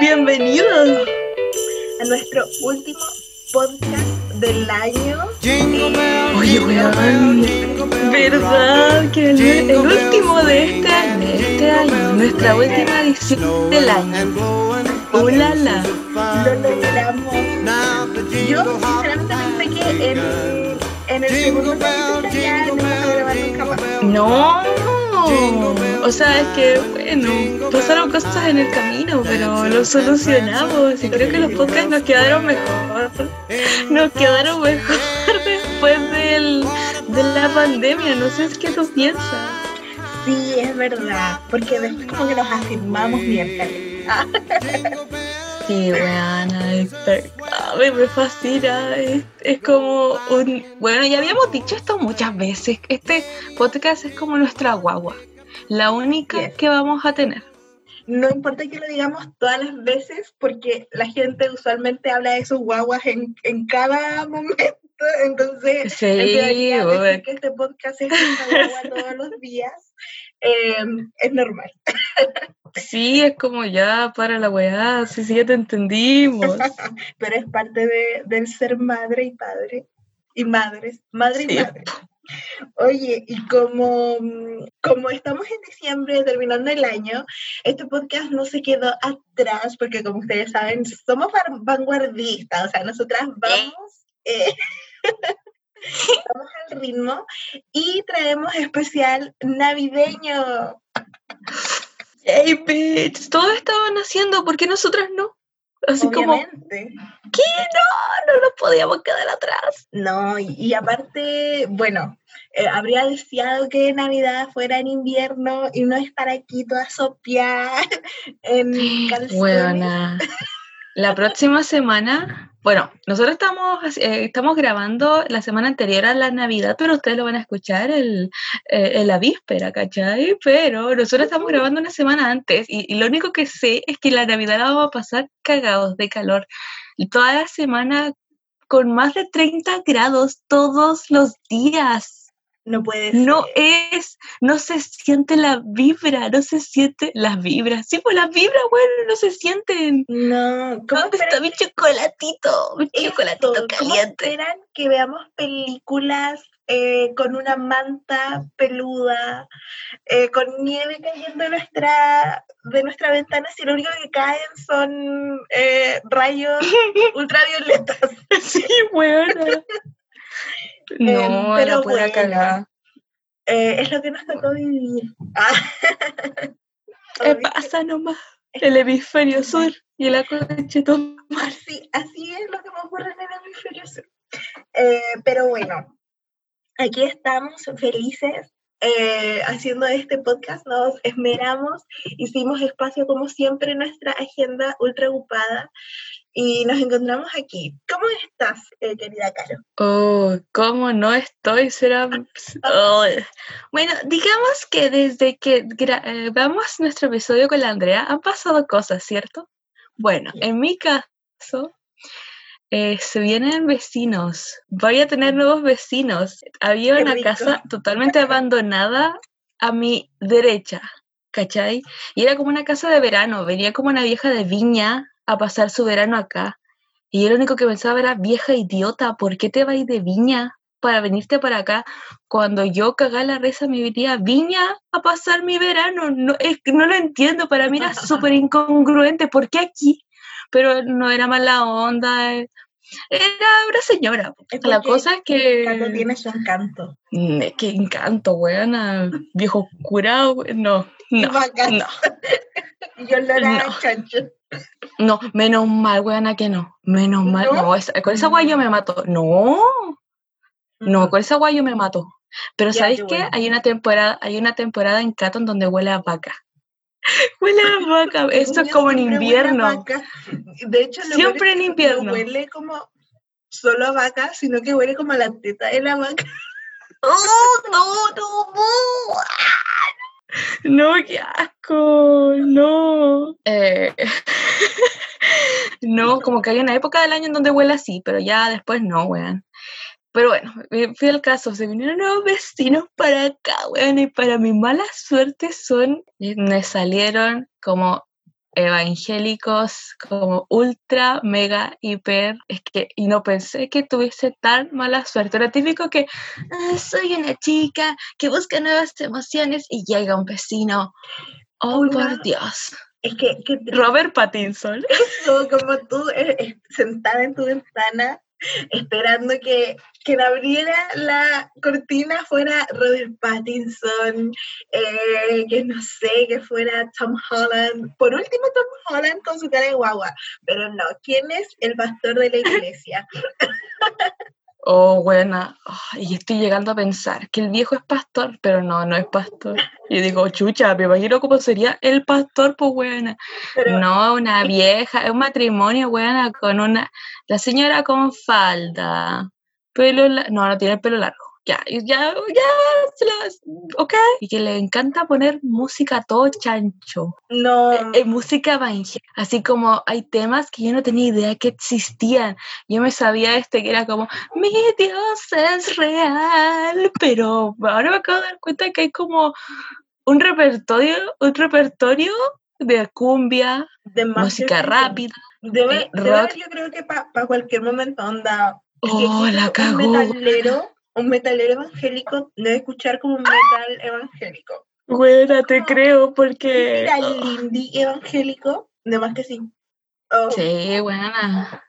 Bienvenidos a nuestro último podcast del año. Oye, weón, ¿Verdad? Que el, el último de este año, de este año, nuestra última edición del año. ¡Ulala! Lo logramos. Yo sinceramente pensé que en, en el segundo capítulo ya no a grabar nunca más. No. O sea, es que, bueno, pasaron cosas en el camino, pero lo solucionamos y creo que los podcasts nos quedaron mejor. Nos quedaron mejor después del, de la pandemia. No sé qué tú piensas. Sí, es verdad, porque después como que nos afirmamos bien. Sí, weana, mí me fascina. Es, es, como un. Bueno, ya habíamos dicho esto muchas veces. Este podcast es como nuestra guagua. La única yes. que vamos a tener. No importa que lo digamos todas las veces, porque la gente usualmente habla de sus guaguas en, en cada momento. Entonces, sí, decir que este podcast es una guagua todos los días. Eh, es normal. Sí, es como ya para la weá, sí, sí, ya te entendimos. Pero es parte de, del ser madre y padre, y madres, madre sí. y padre. Oye, y como, como estamos en diciembre terminando el año, este podcast no se quedó atrás porque como ustedes saben, somos vanguardistas, o sea, nosotras vamos... Eh, vamos al ritmo y traemos especial navideño. Hey, bitch, todos estaban haciendo, ¿por qué nosotras no? Así Obviamente. como, ¿qué? No, no nos podíamos quedar atrás. No, y, y aparte, bueno, eh, habría deseado que Navidad fuera en invierno y no estar aquí toda sopiada en calzones. Buena. La próxima semana, bueno, nosotros estamos, eh, estamos grabando la semana anterior a la Navidad, pero ustedes lo van a escuchar el, eh, en la víspera, ¿cachai? Pero nosotros estamos grabando una semana antes y, y, lo único que sé es que la Navidad la vamos a pasar cagados de calor. Toda la semana con más de 30 grados todos los días. No puede ser. No es, no se siente la vibra, no se siente las vibras. Sí, pues las vibras, bueno, no se sienten. No, ¿cómo ¿Dónde está mi chocolatito? Mi chocolatito ¿Cómo caliente. esperan que veamos películas eh, con una manta peluda, eh, con nieve cayendo de nuestra, de nuestra ventana, si lo único que caen son eh, rayos ultravioletas? Sí, bueno. No, pero la pueda bueno, cagar. Eh, es lo que nos tocó vivir. ¿Qué pasa nomás? El hemisferio sur y el acocheto. Así, así es lo que me ocurre en el hemisferio sur. Eh, pero bueno, aquí estamos felices eh, haciendo este podcast, nos esmeramos, hicimos espacio como siempre en nuestra agenda ultra ocupada y nos encontramos aquí. ¿Cómo estás, eh, querida Caro? Oh, ¿cómo no estoy? Será... Oh. Bueno, digamos que desde que grabamos nuestro episodio con la Andrea han pasado cosas, ¿cierto? Bueno, en mi caso, eh, se vienen vecinos. Voy a tener nuevos vecinos. Había una casa totalmente abandonada a mi derecha, ¿cachai? Y era como una casa de verano. Venía como una vieja de viña a pasar su verano acá. Y yo lo único que pensaba era, vieja idiota, ¿por qué te vais de viña para venirte para acá? Cuando yo cagá la reza me venía a viña a pasar mi verano. No, es, no lo entiendo, para mí era súper incongruente. ¿Por qué aquí? Pero no era mala onda. Era una señora. Es la cosa es que. Cato tiene su encanto. Qué encanto, weona. Viejo curado. No, no. no. Yo lo era no. chancho. No, menos mal, weona, que no. Menos mal. ¿No? No, esa, con esa guay yo me mato. No. No, con esa guay yo me mato. Pero Ya, ¿sabéis qué bueno. Hay una temporada, hay una temporada en Caton donde huele a vaca. huele a vaca. Esto es como en invierno. De hecho, lo Siempre en invierno. No huele como solo a vaca, sino que huele como a la teta de la vaca. ¡Oh, no, no, no! No, qué asco, no. Eh, no, como que hay una época del año en donde huele así, pero ya después no, weón. Pero bueno, eh, fui al caso, se vinieron nuevos vecinos para acá, weón, y para mi mala suerte son, y me salieron como evangélicos como ultra, mega, hiper, es que, y no pensé que tuviese tan mala suerte. Era típico que "Ah, soy una chica que busca nuevas emociones y llega un vecino. Oh, por Dios. Es que, que Robert Pattinson. eso, como tú eh, eh, sentada en tu ventana, esperando que quien abriera la cortina fuera Robert Pattinson, eh, que no sé, que fuera Tom Holland. Por último, Tom Holland con su cara de guagua. Pero no, ¿quién es el pastor de la iglesia? Oh, buena. y estoy llegando a pensar que el viejo es pastor, pero no, no es pastor. Y digo, chucha, me imagino cómo sería el pastor, pues buena. Pero No, una vieja, es un matrimonio, buena, con una, la señora con falda, pelo, no, no tiene el pelo largo, ya, ya, ya, se las, ok, y que le encanta poner música todo chancho, no, eh, eh, música evangélica, así como hay temas que yo no tenía idea que existían, yo me sabía este que era como, mi Dios es real, pero ahora me acabo de dar cuenta que hay como un repertorio, un repertorio de cumbia, de música rápida. De, ver- eh, de verdad, rock. yo creo que para cualquier momento onda. Oh, la Un cagó. metalero, un metalero evangélico debe escuchar como un metal evangélico. Buena, te creo, ¿Y porque. mira el indie evangélico? De más que sí. Oh, Sí, buena.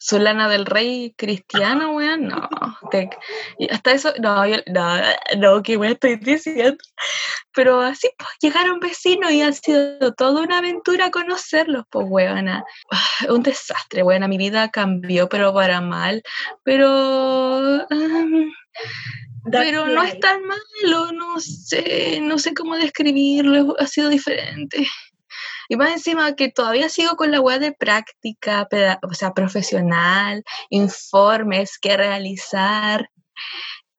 Solana del Rey cristiano, weón, no. te- y hasta eso, no, yo- no, no, qué weón estoy diciendo. Pero así, pues, llegaron vecinos y ha sido toda una aventura conocerlos, pues, weona. Ah, Un desastre, weona, mi vida cambió, pero para mal. Pero. um, that's pero no es tan malo, no sé, no sé cómo describirlo, ha sido diferente. Y más encima que todavía sigo con la web de práctica, o sea, profesional, informes que realizar,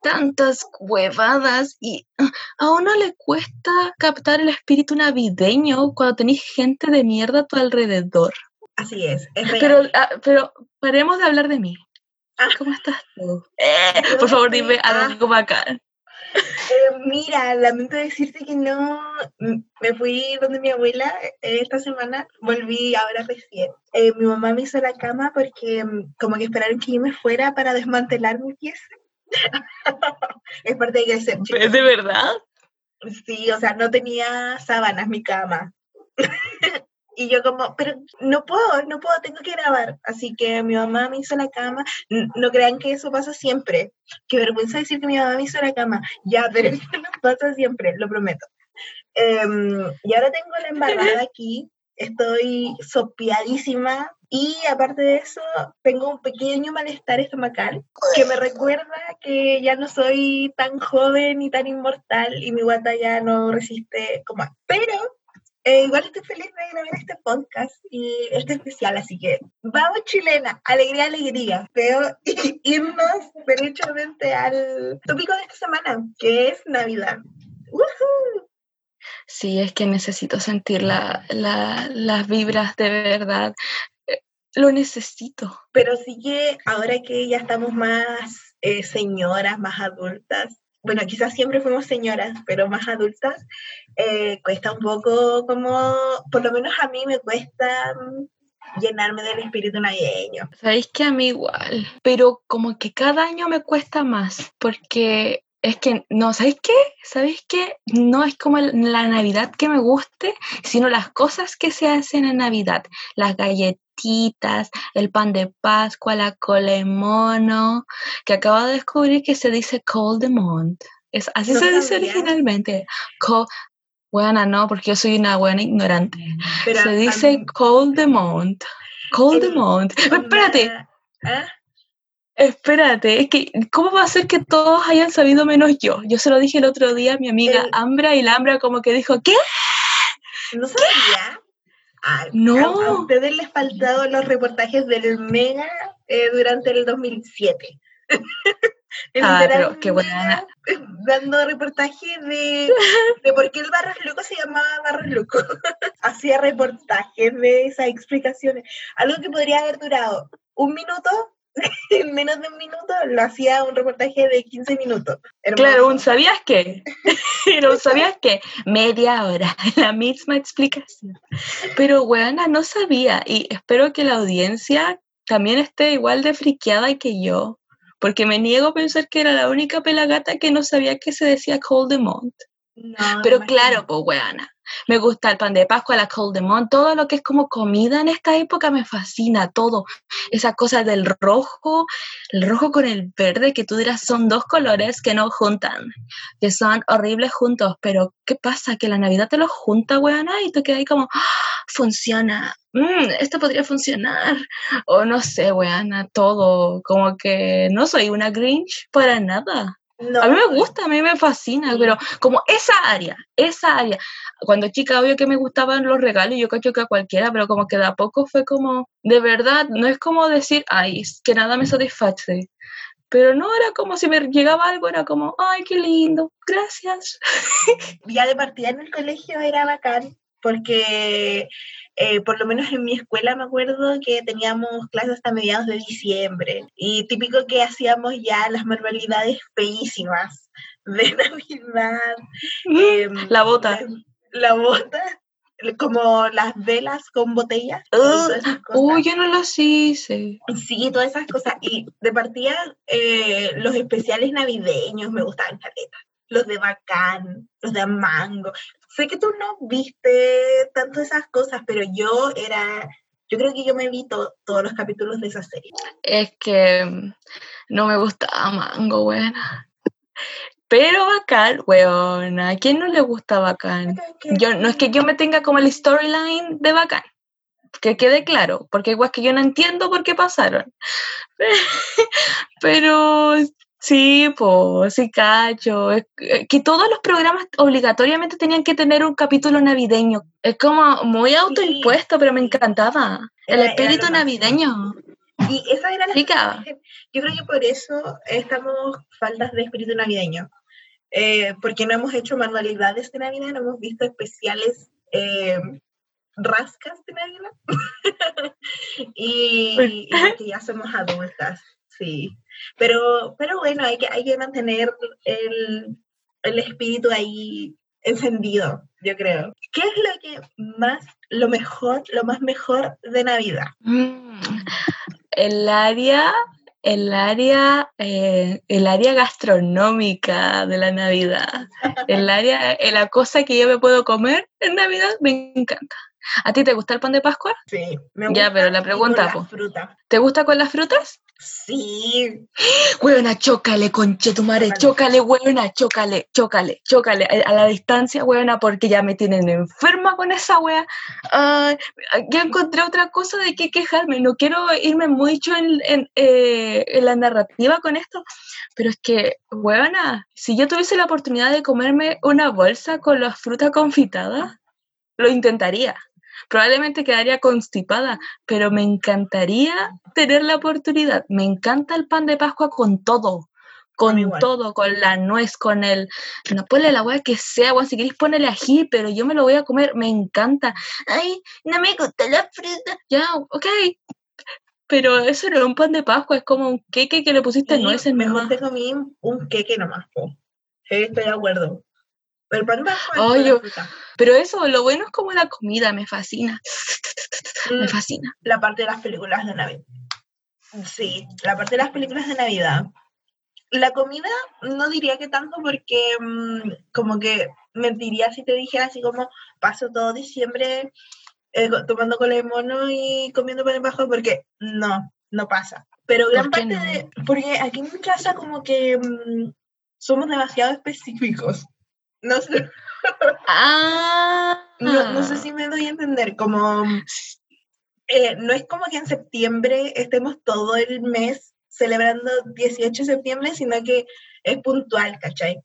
tantas huevadas y ah, a uno le cuesta captar el espíritu navideño cuando tenéis gente de mierda a tu alrededor. Así es, es real. Pero, ah, pero paremos de hablar de mí. ¿Cómo estás tú? Eh, por favor, dime algo bacán. Eh, mira, lamento decirte que no. Me fui donde mi abuela eh, esta semana, volví ahora recién. Eh, mi mamá me hizo la cama porque mm, como que esperaron que yo me fuera para desmantelar mi pieza. es parte de crecer. ¿Es de verdad? Sí, o sea, no tenía sábanas mi cama. y yo como, pero no puedo, no puedo, tengo que grabar. Así que mi mamá me hizo la cama. No crean que eso pasa siempre. Qué vergüenza decir que mi mamá me hizo la cama. Ya, pero eso no pasa siempre, lo prometo. Em, y ahora tengo la embarrada aquí. Estoy sopeadísima. Y aparte de eso, tengo un pequeño malestar estomacal que me recuerda que ya no soy tan joven y tan inmortal y mi guata ya no resiste como. Pero eh, igual estoy feliz de grabar este podcast y este especial, así que vamos chilena, alegría, alegría. Veo irnos derechamente al tópico de esta semana, que es Navidad. ¡Woohoo! Sí, es que necesito sentir la- la- las vibras de verdad. Eh, Lo necesito. Pero sí que ahora que ya estamos más eh, señoras, más adultas, bueno, quizás siempre fuimos señoras, pero más adultas, eh, cuesta un poco como, por lo menos a mí me cuesta mm, llenarme del espíritu navideño. Sabéis que a mí igual, pero como que cada año me cuesta más, porque es que, no, ¿sabéis qué? ¿Sabéis qué? No es como la Navidad que me guste, sino las cosas que se hacen en Navidad, las galletitas, el pan de Pascua, la cola de mono, que acabo de descubrir que se dice col de mont. Es, así No se dice originalmente. Co buena, no, porque yo soy una buena ignorante. Pero se dice mí- col de mont. Col de mont. Espérate, ¿Ah? Espérate, es que, ¿cómo va a ser que todos hayan sabido menos yo? Yo se lo dije el otro día a mi amiga El- Ambra y la Ambra como que dijo, ¿qué? ¿No sabía? Ah, No. A, a ustedes les faltaron los reportajes del Mega eh, durante el 2007. El Ah, pero qué buena. Dando reportajes de, de por qué el Barros Loco se llamaba Barros Loco. Hacía reportajes de esas explicaciones. Algo que podría haber durado un minuto menos de un minuto lo hacía un reportaje de 15 minutos. Claro, un sabías qué. Pero sabías qué. Media hora, la misma explicación. Pero bueno, no sabía y espero que la audiencia también esté igual de friqueada que yo, porque me niego a pensar que era la única pelagata que no sabía que se decía Cold de Mont. Pero claro, pues weana, me gusta el pan de Pascua, la Cold de Mont, todo lo que es como comida en esta época me fascina, todo. Esas cosas del rojo, el rojo con el verde, que tú dirás son dos colores que no juntan, que son horribles juntos, pero ¿qué pasa? Que la Navidad te los junta, weana, y tú quedas ahí como, ¡Ah! funciona, mm, esto podría funcionar, o no sé, weana, todo, como que no soy una Grinch para nada. A mí me gusta, a mí me fascina, pero como esa área, esa área. Cuando chica, obvio que me gustaban los regalos, yo cacho que a cualquiera, pero como que de a poco fue como, de verdad, no es como decir, ay, que nada me satisface. Pero no era como si me llegaba algo, era como, ay, qué lindo, gracias. Ya de partida en el colegio era bacán, porque eh, por lo menos en mi escuela me acuerdo que teníamos clases hasta mediados de diciembre y típico que hacíamos ya las manualidades feísimas de Navidad. Em, la bota. La, bota, como las velas con botellas. Uy, yo no las hice. Sí, todas esas cosas. Y de partida, eh, los especiales navideños me gustaban caletas los de Bacán, los de Mango. Sé que tú no viste tanto esas cosas, pero yo era, yo creo que yo me vi todos los capítulos de esa serie. Es que mm, no me gustaba Mango, buena. Pero Bacán, weón, ¿a quién no le gusta Bacán? Yo, no es que yo me tenga como el storyline de Bacán, que quede claro, porque igual que yo no entiendo por qué pasaron. Pero Sí, pues, sí, cacho. Que todos los programas obligatoriamente tenían que tener un capítulo navideño. Es como muy autoimpuesto, pero me encantaba. El espíritu navideño. Y esa era la Yo creo que por eso estamos faltas de espíritu navideño. Eh, porque no hemos hecho manualidades de Navidad, no hemos visto especiales eh, rascas de Navidad. y, y que ya somos adultas, sí. Pero, pero bueno, hay que, hay que mantener el, el espíritu ahí encendido, yo creo. ¿Qué es lo que más, lo mejor, lo más mejor de Navidad? Mm, el área, el área, eh, el área gastronómica de la Navidad. El área, la cosa que yo me puedo comer en Navidad me encanta. ¿A ti te gusta el pan de Pascua? Sí, me gusta. Ya, pero la pregunta, ¿te gusta con las frutas? Sí. Huevona, chócale, conche tu madre, chócale, huevona, chócale, chócale, chócale, a, la distancia, huevona, porque ya me tienen enferma con esa wea. ya encontré otra cosa de qué quejarme, no quiero irme mucho en, en, eh, en la narrativa con esto, pero es que, huevona, si yo tuviese la oportunidad de comerme una bolsa con las frutas confitadas, lo intentaría probablemente quedaría constipada, pero me encantaría tener la oportunidad. Me encanta el pan de Pascua con todo, con todo, con la nuez, con el, no ponle la hueá que sea, si queréis ponerle ají, pero yo me lo voy a comer, me encanta. Ay, no me gusta la fruta. Ya, ok. Pero eso no es un pan de Pascua, es como un queque que le pusiste sí, nueces. Mejor te comí un queque nomás, po. estoy de acuerdo. El pan de pero eso, lo bueno es como la comida, me fascina. me mm, fascina. La parte de las películas de Navidad. Sí, la parte de las películas de Navidad. La comida no diría que tanto porque mm, como que mentiría si te dijera así como paso todo diciembre eh, tomando cola de mono y comiendo pan bajo porque no, no pasa. Pero gran parte de... Porque aquí en mi casa como que mm, somos demasiado específicos. No sé. Ah. No, sé si me doy a entender, como eh, no es como que en septiembre estemos todo el mes celebrando 18 de septiembre, sino que es puntual, ¿cachai?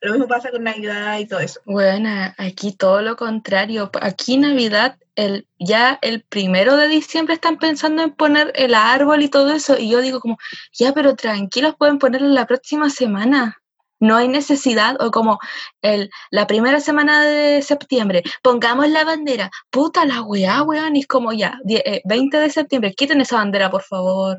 Lo mismo pasa con Navidad y todo eso. Bueno, aquí todo lo contrario. Aquí Navidad, el, ya el primero de diciembre están pensando en poner el árbol y todo eso. Y yo digo como, ya, pero tranquilos, pueden ponerlo la próxima semana. No hay necesidad, o como el, la primera semana de septiembre, pongamos la bandera. Puta la weá, weón, y es como ya, 20 eh, de septiembre, quiten esa bandera, por favor.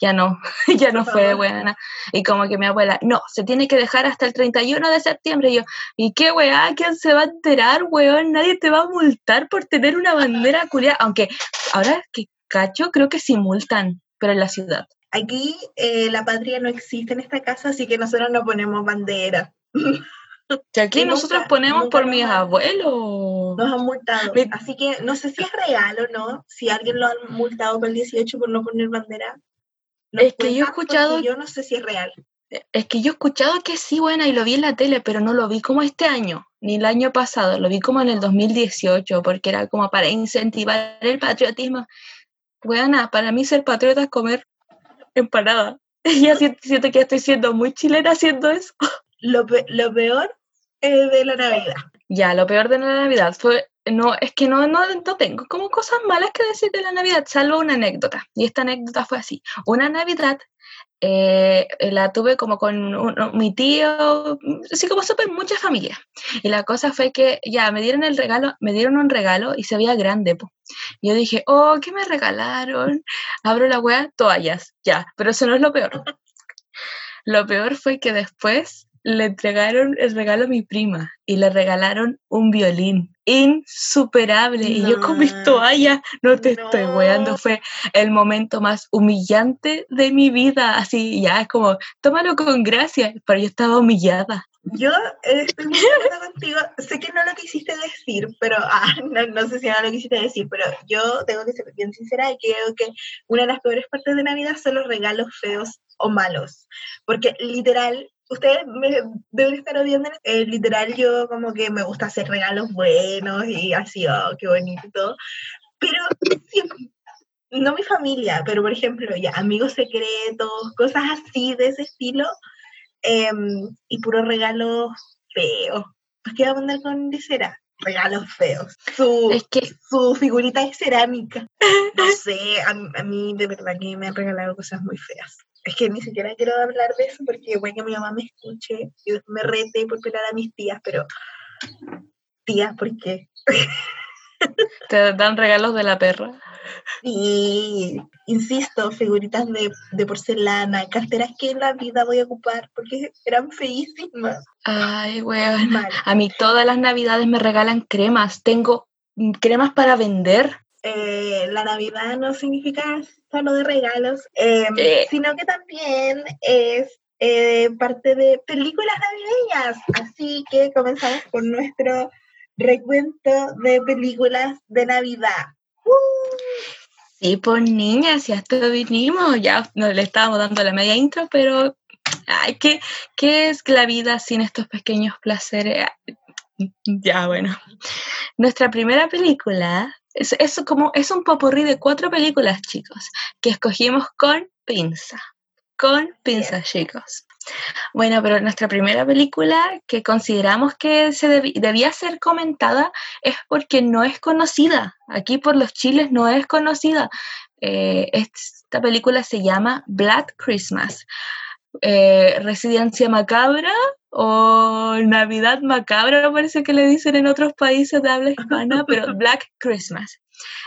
ya no, ya no fue buena. Y como que mi abuela, no, se tiene que dejar hasta el 31 de septiembre. Y yo, ¿y qué weá? ¿Quién se va a enterar, weón? Nadie te va a multar por tener una bandera culiada. Aunque ahora que cacho, creo que sí multan, pero en la ciudad. Aquí eh, la patria no existe en esta casa, así que nosotros no ponemos bandera. Que aquí nosotros ponemos por mis abuelos. Nos han multado. Así que no sé si es real o no, si alguien lo ha multado por el 18 por no poner bandera. es que yo he escuchado. Yo no sé si es real. Es que yo he escuchado que sí, bueno, y lo vi en la tele, pero no lo vi como este año, ni el año pasado, lo vi como en el 2018, porque era como para incentivar el patriotismo. Bueno, para mí ser patriota es comer empanada. ya siento, siento que estoy siendo muy chilena haciendo eso. Lo, lo peor de la Navidad. Ya, lo peor de la Navidad fue, no, es que no, no, no tengo como cosas malas que decir de la Navidad, salvo una anécdota. Y esta anécdota fue así. Una Navidad eh, la tuve como con mi tío, así como súper mucha familia. Y la cosa fue que ya me dieron el regalo, me dieron un regalo y se veía grande. Yo dije, oh, ¿qué me regalaron? Abro la wea, toallas, ya, pero eso no es lo peor. Lo peor fue que después le entregaron el regalo a mi prima y le regalaron un violín insuperable. y yo con mis toallas, no te estoy weando, fue el momento más humillante de mi vida. Así, ya es como, tómalo con gracia, pero yo estaba humillada. Yo estoy muy contigo. Sé que no lo quisiste decir, pero ah, no, no, sé si no lo quisiste decir, pero yo tengo que ser bien sincera y creo que una de las peores partes de Navidad son los regalos feos o malos. Porque literal, ustedes me deben estar odiando, eh, literal yo como que me gusta hacer regalos buenos y así, oh, qué bonito Pero no mi familia, pero por ejemplo, ya amigos secretos, cosas así de ese estilo, em, y puro regalos feos. Pues, ¿Qué va a mandar con disera? Regalos feos. Su, es que... su figurita de cerámica. No sé, a, a mí de verdad que me han regalado cosas muy feas es que ni siquiera quiero hablar de eso porque bueno que mi mamá me escuche y me rete por pelar a mis tías, pero tías, ¿por qué? ¿Te dan regalos de la perra? Y insisto, figuritas de, porcelana, carteras que en la vida voy a ocupar porque eran feísimas. Ay, weón. A mí todas las navidades me regalan cremas. Tengo cremas para vender. Eh, la Navidad no significa solo de regalos, em, sino que también es eh, parte de películas navideñas. Así que comenzamos con nuestro recuento de películas de Navidad. Sí, pues niñas, ya esto vinimos, ya nos le estábamos dando la media intro, pero ay, ¿qué, ¿qué es la vida sin estos pequeños placeres? Ya, bueno. Nuestra primera película es, como, es un popurrí de cuatro películas, chicos, que escogimos con pinza. Con pinza, chicos. Bueno, pero nuestra primera película que consideramos que se debía ser comentada es porque no es conocida. Aquí por los chiles no es conocida. Eh, esta película se llama Black Christmas. Eh, Residencia Macabra o Navidad Macabra, parece que le dicen en otros países de habla hispana, pero Black Christmas.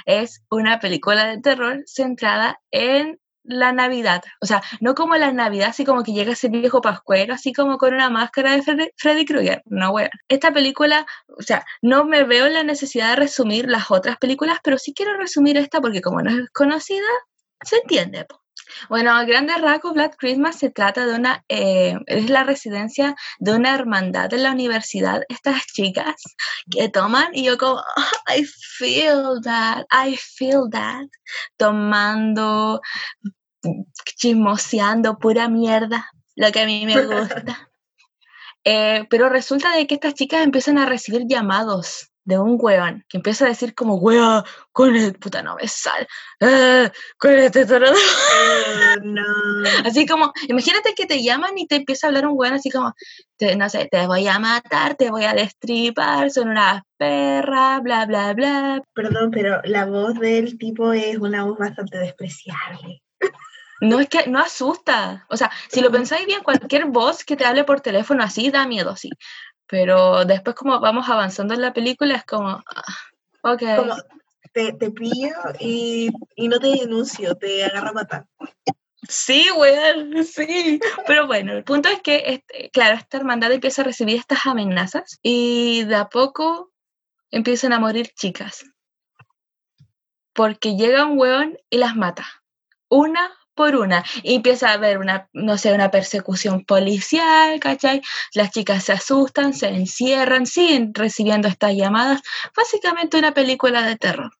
Es una película de terror centrada en la Navidad. O sea, no como la Navidad, así como que llega ese viejo pascuero, así como con una máscara de Freddy, Krueger. No, bueno. Esta película, o sea, no me veo la necesidad de resumir las otras películas, pero sí quiero resumir esta porque como no es conocida, se entiende. Bueno, a grandes rasgos, Black Christmas se trata de una, eh, es la residencia de una hermandad de la universidad, estas chicas que toman y yo como, I feel that, I feel that, tomando, chismoseando pura mierda, lo que a mí me gusta. Eh, pero resulta de que estas chicas empiezan a recibir llamados de un weón que empieza a decir como, weón, con el puta no me sale, ah, con este toro. no. Así como, imagínate que te llaman y te empieza a hablar un weón así como, no sé, te voy a matar, te voy a destripar, son unas perras, bla, bla, bla. Perdón, pero la voz del tipo es una voz bastante despreciable. No es que no asusta. O sea, si lo pensáis bien, cualquier voz que te hable por teléfono así da miedo, sí. Pero después como vamos avanzando en la película es como, ah, ok. te, te pillo y, y, no te denuncio, te agarro a matar. Sí, weón, sí. Pero bueno, el punto es que, este, claro, esta hermandad empieza a recibir estas amenazas y de a poco empiezan a morir chicas. Porque llega un weón y las mata. Una por una. Y empieza a haber una, no sé, una persecución policial, ¿cachai? Las chicas se asustan, se encierran, siguen recibiendo estas llamadas. Básicamente una película de terror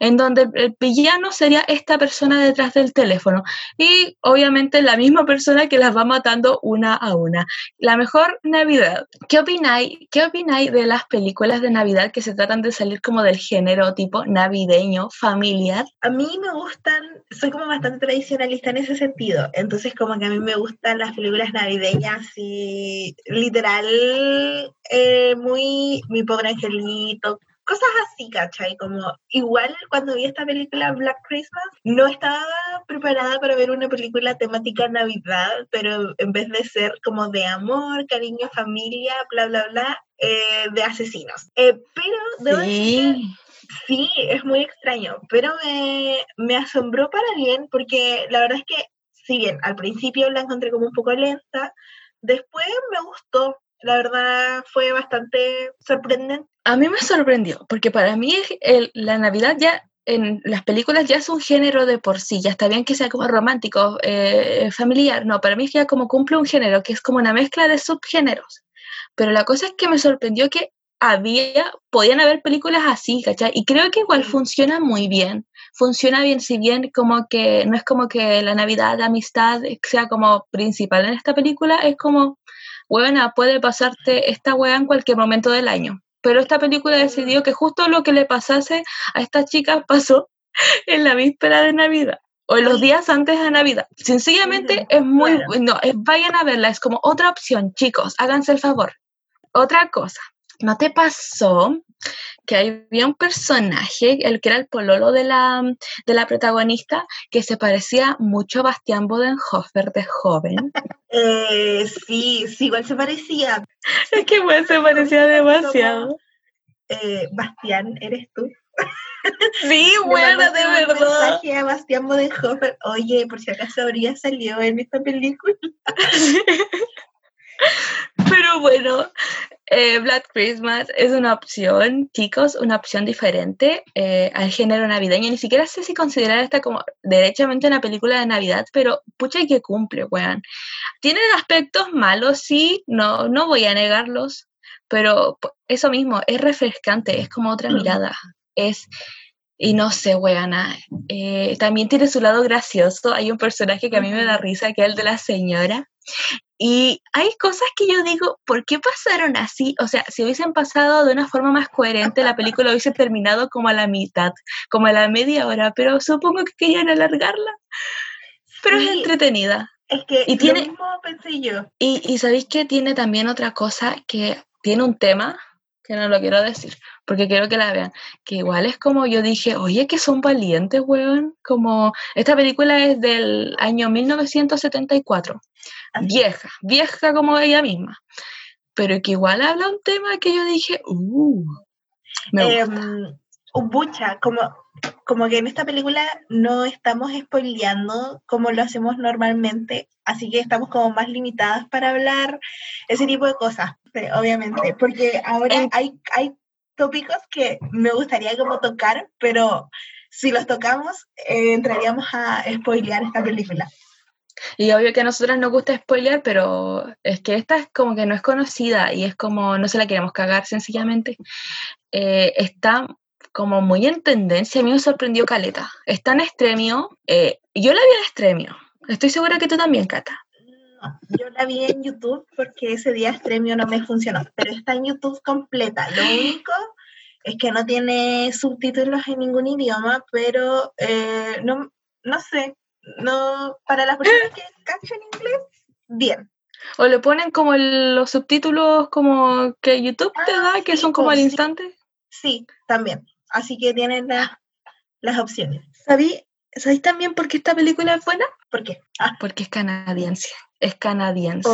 en donde el villano sería esta persona detrás del teléfono y obviamente la misma persona que las va matando una a una. La mejor Navidad. ¿Qué opináis? ¿Qué opináis de las películas de Navidad que se tratan de salir como del género tipo navideño, familiar? A mí me gustan, soy como bastante tradicionalista en ese sentido, entonces como que a mí me gustan las películas navideñas y literal eh, muy mi pobre angelito, cosas así, ¿cachai? Como igual cuando vi esta película Black Christmas, no estaba preparada para ver una película temática Navidad, pero en vez de ser como de amor, cariño, familia, bla, bla, bla, eh, de asesinos. Eh, pero debo sí. sí, es muy extraño, pero me, me asombró para bien porque la verdad es que, si bien al principio la encontré como un poco lenta, después me gustó, la verdad fue bastante sorprendente. A mí me sorprendió, porque para mí el, la Navidad ya en las películas ya es un género de por sí, ya está bien que sea como romántico, eh, familiar, no, para mí ya como cumple un género, que es como una mezcla de subgéneros. Pero la cosa es que me sorprendió que había, podían haber películas así, ¿cachai? Y creo que igual funciona muy bien. Funciona bien, si bien como que no es como que la Navidad, la amistad sea como principal en esta película, es como buena, puede pasarte esta weá en cualquier momento del año. Pero esta película decidió que justo lo que le pasase a estas chicas pasó en la víspera de Navidad o en los días antes de Navidad. Sencillamente es muy bueno, vayan a verla, es como otra opción, chicos, háganse el favor. Otra cosa, ¿no te pasó que había un personaje, el que era el pololo de la, de la protagonista, que se parecía mucho a Bastián Bodenhofer de joven. Eh, sí, sí, igual se parecía. Es que igual se parecía demasiado. Eh, Bastián, ¿eres tú? Sí, bueno, de verdad. a Bastián Bodenhofer. Oye, por si acaso habría salido en esta película. Pero bueno, eh, Black Christmas es una opción, chicos, una opción diferente eh, al género navideño. Ni siquiera sé si considerar esta como derechamente una película de Navidad, pero pucha que cumple, weón. Tiene aspectos malos, sí, no, no voy a negarlos, pero eso mismo, es refrescante, es como otra mirada. Es, y no sé, weana, eh, también tiene su lado gracioso. Hay un personaje que a mí me da risa, que es el de la señora. Y hay cosas que yo digo, ¿por qué pasaron así? O sea, si hubiesen pasado de una forma más coherente, la película hubiese terminado como a la mitad, como a la media hora, pero supongo que querían alargarla. Pero es entretenida. Es que y tiene, mismo pensé yo. Y, y sabéis que tiene también otra cosa que tiene un tema que no lo quiero decir, porque quiero que la vean, que igual es como yo dije, oye, que son valientes, weón, como esta película es del año 1974, vieja, vieja como ella misma, pero que igual habla un tema que yo dije, uh, me gusta. Em, bucha, como, como que en esta película no estamos spoileando como lo hacemos normalmente, así que estamos como más limitadas para hablar ese tipo de cosas, obviamente, porque ahora hay, hay tópicos que me gustaría como tocar, pero si los tocamos eh, entraríamos a spoilear esta película. Y obvio que a nosotras nos gusta spoilear, pero es que esta es como que no es conocida y es como no se la queremos cagar sencillamente. Eh, está como muy en tendencia, a mí me sorprendió Caleta. Está en Extremio, eh, yo la vi en Extremio, estoy segura que tú también, Cata. Yo la vi en YouTube porque ese día Extremio no me funcionó, pero está en YouTube completa. Lo único es que no tiene subtítulos en ningún idioma, pero eh, no, no sé, no para las personas que cachan inglés, bien. O le ponen como los subtítulos como que YouTube te ah, da, que son como al instante. Sí, también. Así que tienen las opciones. ¿Sabí, ¿Sabéis también por qué esta película es buena? ¿Por qué? Ah. Porque es canadiense. Es canadiense.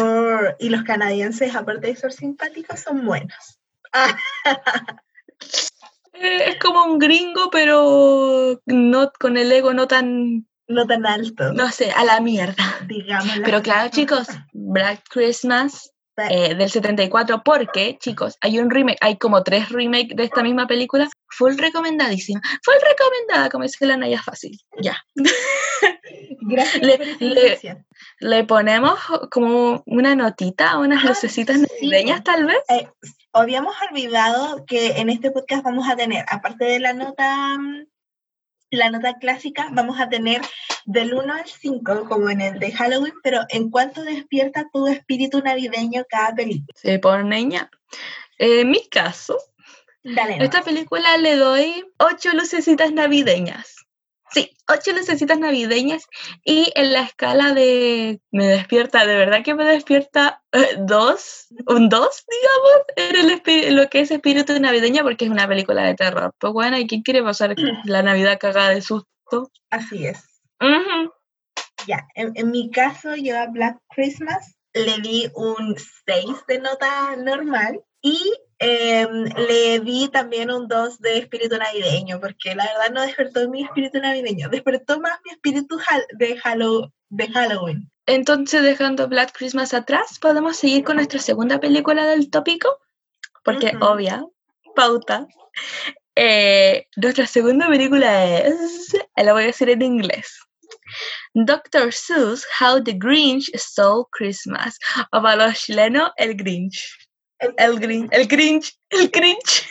y los canadienses, aparte de ser simpáticos, son buenos. Eh, es como un gringo, pero no con el ego no tan no tan alto. No sé, a la mierda. Digamos. Pero claro, chicos, Black Christmas eh, del 74, porque, chicos, hay un remake, hay como tres remakes de esta misma película, full recomendadísima, full recomendada, como dice la Naya Fácil, ya. Gracias le, le, ponemos como una notita, unas ah, lucecitas navideñas tal vez. Eh, habíamos olvidado que en este podcast vamos a tener, aparte de la nota mm, la nota clásica vamos a tener del 1 al 5, como en el de Halloween, pero ¿en cuánto despierta tu espíritu navideño cada película? Sí, por niña. En mi caso, Dale, esta película le doy 8 lucecitas navideñas. Sí, ocho lucecitas navideñas y en la escala de me despierta, de verdad que me despierta eh, dos, un dos, digamos, en lo que es espíritu navideño porque es una película de terror. Pues bueno, ¿y quién quiere pasar la Navidad cagada de susto? Así es. Ya, en, en, mi caso yo a Black Christmas le di un 6 de nota normal y Em, le di también un 2 de espíritu navideño, porque la verdad no despertó mi espíritu navideño, despertó más mi espíritu de, Halloween. Entonces, dejando Black Christmas atrás, podemos seguir con nuestra segunda película del tópico, porque obvia, pauta. Eh, nuestra segunda película es, la voy a decir en inglés. Dr. Seuss, How the Grinch Stole Christmas, o para los chilenos, El Grinch. El Grinch, el Grinch, el Grinch.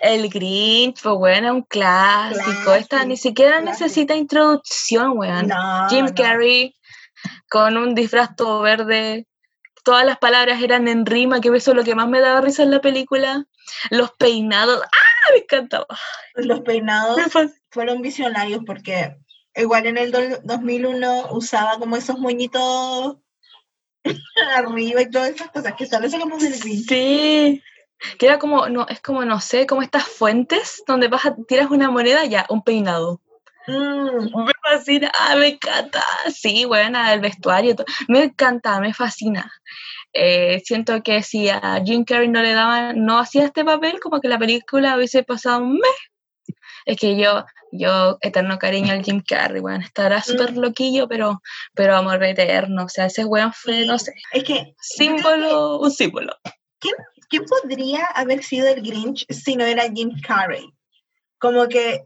El Grinch, pues bueno, un clásico. Esta ni siquiera necesita introducción, weón. Jim Carrey con un disfraz todo verde. Todas las palabras eran en rima, que eso es lo que más me daba risa en la película. Los peinados, ¡ah! Me encantaba. Los peinados fueron visionarios porque igual en el 2001 usaba como esos moñitos arriba y todas esas cosas que salen como del Sí. Que era como, no, es como, no sé, como estas fuentes donde vas a, tiras una moneda, ya, un peinado. Mm. Me fascina, ah, me encanta. Sí, bueno, el vestuario, me encanta, me fascina. Eh, siento que si a Jim Carrey no le daban, no hacía este papel, como que la película hubiese pasado un mes. Es que yo, yo, eterno cariño al Jim Carrey, weón, estará súper mm. loquillo, pero, pero amor eterno, o sea, ese weón fue, no sé, es que, símbolo, un símbolo. ¿quién, ¿Quién podría haber sido el Grinch si no era Jim Carrey? Como que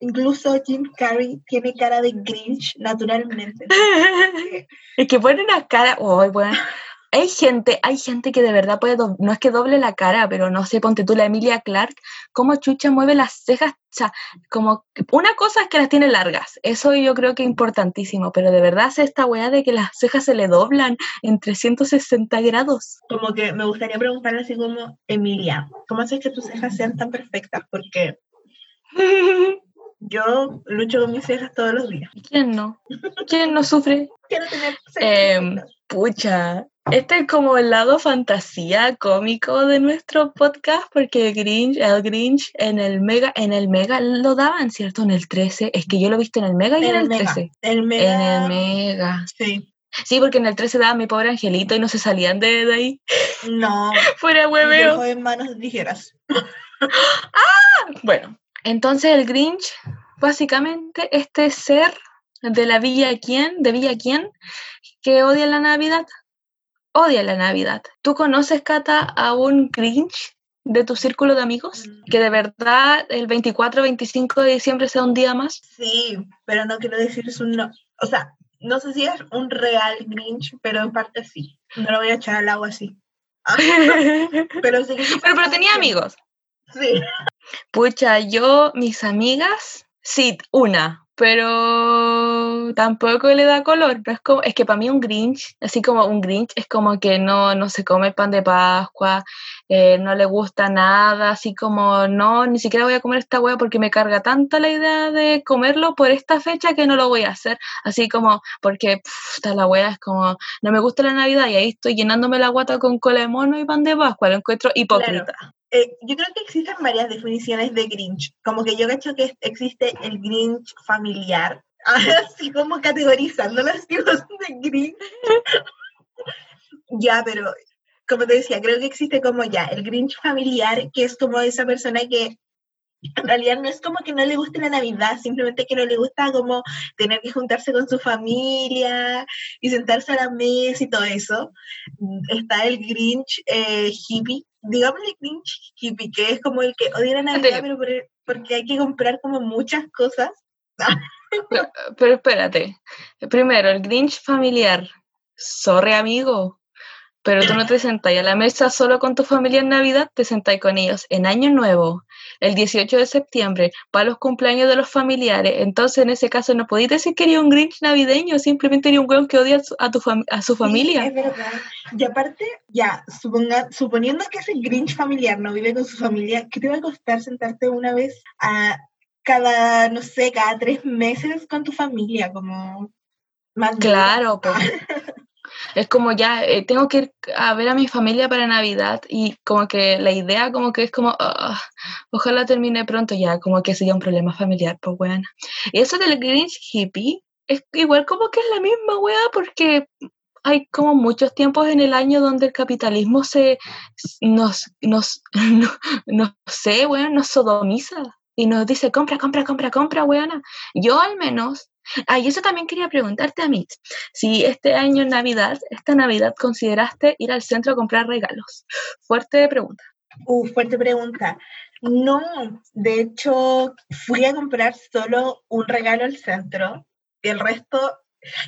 incluso Jim Carrey tiene cara de Grinch naturalmente. es que pone una cara, oh, bueno, hay gente, hay gente que de verdad puede, no es que doble la cara, pero no sé, ponte tú la Emilia Clark, cómo Chucha mueve las cejas, o sea, como una cosa es que las tiene largas, eso yo creo que es importantísimo, pero de verdad hace esta weá de que las cejas se le doblan en 360 grados. Como que me gustaría preguntarle así como, Emilia, ¿cómo haces que tus cejas sean tan perfectas? Porque yo lucho con mis cejas todos los días. ¿Quién no? ¿Quién no sufre? Quiero tener cejas. Eh, pucha, este es como el lado fantasía cómico de nuestro podcast, porque Grinch, el Grinch en el Mega, en el Mega lo daban, ¿cierto? En el 13. Es que yo lo he visto en el Mega y en, el, 13. El Mega. En el Mega. Sí. Sí, porque en el 13 daba mi pobre angelito y no se salían de, ahí. No. Fuera hueveo. en manos ligeras. ¡Ah! Bueno, entonces el Grinch, básicamente, este ser de la Villa Quién, de Villa Quién, que odia la Navidad odia la Navidad. ¿Tú conoces, Cata, a un Grinch de tu círculo de amigos? Mm. Que de verdad el 24 25 de diciembre sea un día más. Sí, pero no quiero decir es un no. O sea, no sé si es un real Grinch, pero en parte sí. No lo voy a echar al agua así. Ah, pero sí pero, pero tenía amigos. Sí. Pucha, yo, mis amigas, sí, una, pero tampoco le da color. es, como, es que para mí un Grinch, así como un Grinch, es como que no, no se come pan de Pascua, eh, no le gusta nada, así como no, ni siquiera voy a comer esta hueá porque me carga tanto la idea de comerlo por esta fecha que no lo voy a hacer. Así como, porque pff, la hueá es como, no me gusta la Navidad y ahí estoy llenándome la guata con cola de mono y pan de Pascua, lo encuentro hipócrita. Eh, yo creo que existen varias definiciones de Grinch. Como que yo cacho que existe el Grinch familiar, así como categorizando los tipos de Grinch. ya, pero como te decía, creo que existe como ya el Grinch familiar, que es como esa persona que en realidad no es como que no le guste la Navidad, simplemente que no le gusta como tener que juntarse con su familia y sentarse a la mesa y todo eso. Está el Grinch eh, hippie, digámosle Grinch hippie, que es como el que odia la Navidad, pero porque hay que comprar como muchas cosas. Pero, pero espérate, primero, el Grinch familiar, sorry amigo, pero tú no te sentáis a la mesa solo con tu familia en Navidad, te sentáis con ellos en Año Nuevo, el 18 de septiembre, para los cumpleaños de los familiares. Entonces, en ese caso, no podéis decir que eres un Grinch navideño, simplemente eres un weón que odia a, tu a su familia. es verdad. Y aparte, ya, suponga, suponiendo que ese Grinch familiar no vive con su familia, ¿qué te va a costar sentarte una vez a cada, no sé, cada tres meses con tu familia? Como más claro, pues. Es como ya, eh, tengo que ir a ver a mi familia para Navidad y como que la idea como que es como, ah, ojalá termine pronto ya, como que sería un problema familiar, pues bueno. Y eso del Grinch hippie es igual como que es la misma weá porque hay como muchos tiempos en el año donde el capitalismo se nos, nos, no, sé, weón, nos sodomiza y nos dice compra, compra, compra, compra, weona. Yo al menos Ah, eso también quería preguntarte a mí, si este año en Navidad, esta Navidad, consideraste ir al centro a comprar regalos. Fuerte pregunta. Uh, fuerte pregunta. No, de hecho, fui a comprar solo un regalo al centro y el resto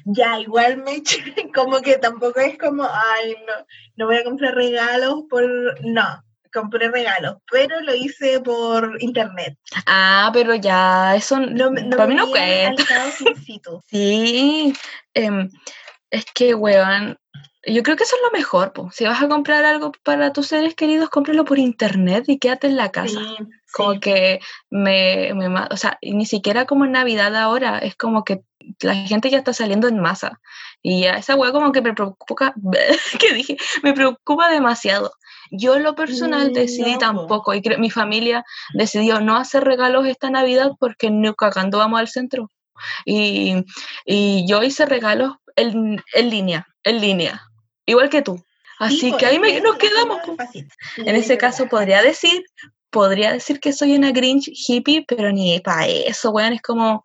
ya igual me como que tampoco es como, ay, no, no voy a comprar regalos por, no, compré regalos, pero lo hice por internet. Ah, pero ya, eso no, para mí no cuenta. sí, em, es que, weón, yo creo que eso es lo mejor, po. si vas a comprar algo para tus seres queridos, cómpralo por internet y quédate en la casa. como que me, me, o sea, ni siquiera como en Navidad ahora, es como que la gente ya está saliendo en masa. Y ya esa weá como que me preocupa, ¿qué dije? Me preocupa demasiado. Yo lo personal decidí tampoco, y mi familia decidió no hacer regalos esta Navidad porque no cagando vamos al centro. Y, y yo hice regalos en, en, línea, en línea, igual que tú. Así que ahí nos quedamos. En ese caso podría decir, podría decir que soy una Grinch hippie, pero ni para eso, weón, es como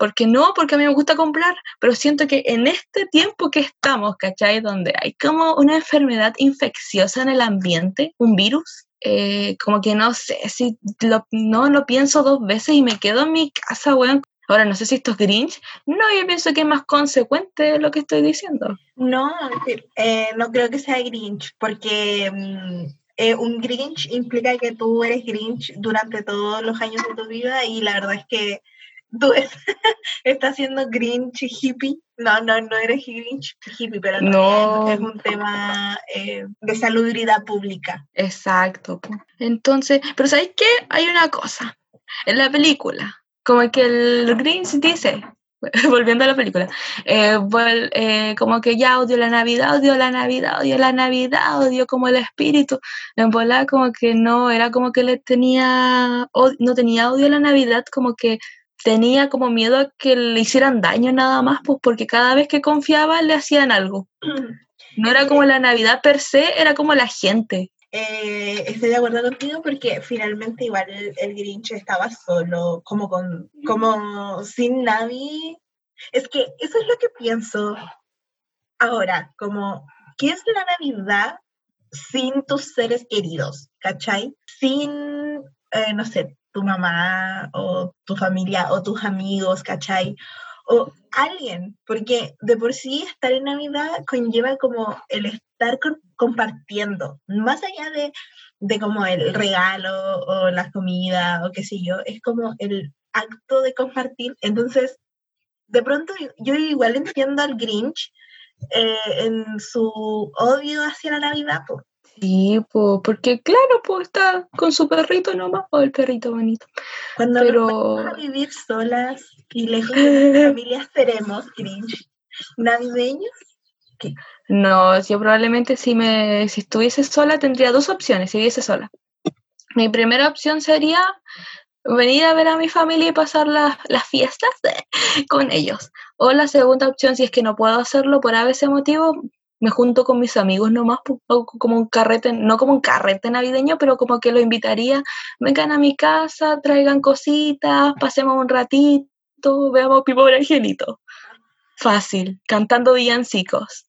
porque no, porque a mí me gusta comprar, pero siento que en este tiempo que estamos, ¿cachai? Donde hay como una enfermedad infecciosa en el ambiente, un virus, eh, como que no sé si lo, no lo pienso dos veces y me quedo en mi casa, weón. Ahora, no sé si esto es Grinch. No, yo pienso que es más consecuente lo que estoy diciendo. No, eh, no creo que sea Grinch, porque mm, eh, un Grinch implica que tú eres Grinch durante todos los años de tu vida y la verdad es que tú estás haciendo Grinch hippie. No, no, no eres Grinch hippie, pero no. es un tema eh, de salubridad pública. Exacto. Entonces, pero ¿sabes qué? Hay una cosa. En la película, como que el Grinch dice, volviendo a la película, eh, eh, como que ya odio la Navidad, odio la Navidad, odio la Navidad, odio como el espíritu. En volar como que no, era como que le tenía, no tenía odio a la Navidad, como que tenía como miedo a que le hicieran daño nada más, pues porque cada vez que confiaba le hacían algo. No era como la Navidad per se, era como la gente. Eh, estoy de acuerdo contigo porque finalmente igual el, Grinch estaba solo, como con, como sin nadie. Es que eso es lo que pienso ahora, como, ¿qué es la Navidad sin tus seres queridos? ¿Cachai? Sin, eh, no sé, tu mamá o tu familia o tus amigos, ¿cachai? O alguien, porque de por sí estar en Navidad conlleva como el estar compartiendo, más allá de, de como el regalo o la comida o qué sé yo, es como el acto de compartir. Entonces, de pronto yo igual entiendo al Grinch eh, en su odio hacia la Navidad, pues Sí, porque claro, pues está con su perrito nomás, o el perrito bonito. Cuando Pero... a vivir solas y lejos de las familias, seremos cringe navideños. No, yo probablemente si me si estuviese sola tendría dos opciones si viviese sola. Mi primera opción sería venir a ver a mi familia y pasar las fiestas con ellos. O la segunda opción, si es que no puedo hacerlo por a veces motivo, me junto con mis amigos nomás, como un carrete, no como un carrete navideño, pero como que lo invitaría, vengan a mi casa, traigan cositas, pasemos un ratito, veamos Pipo Angelito. Fácil, cantando villancicos,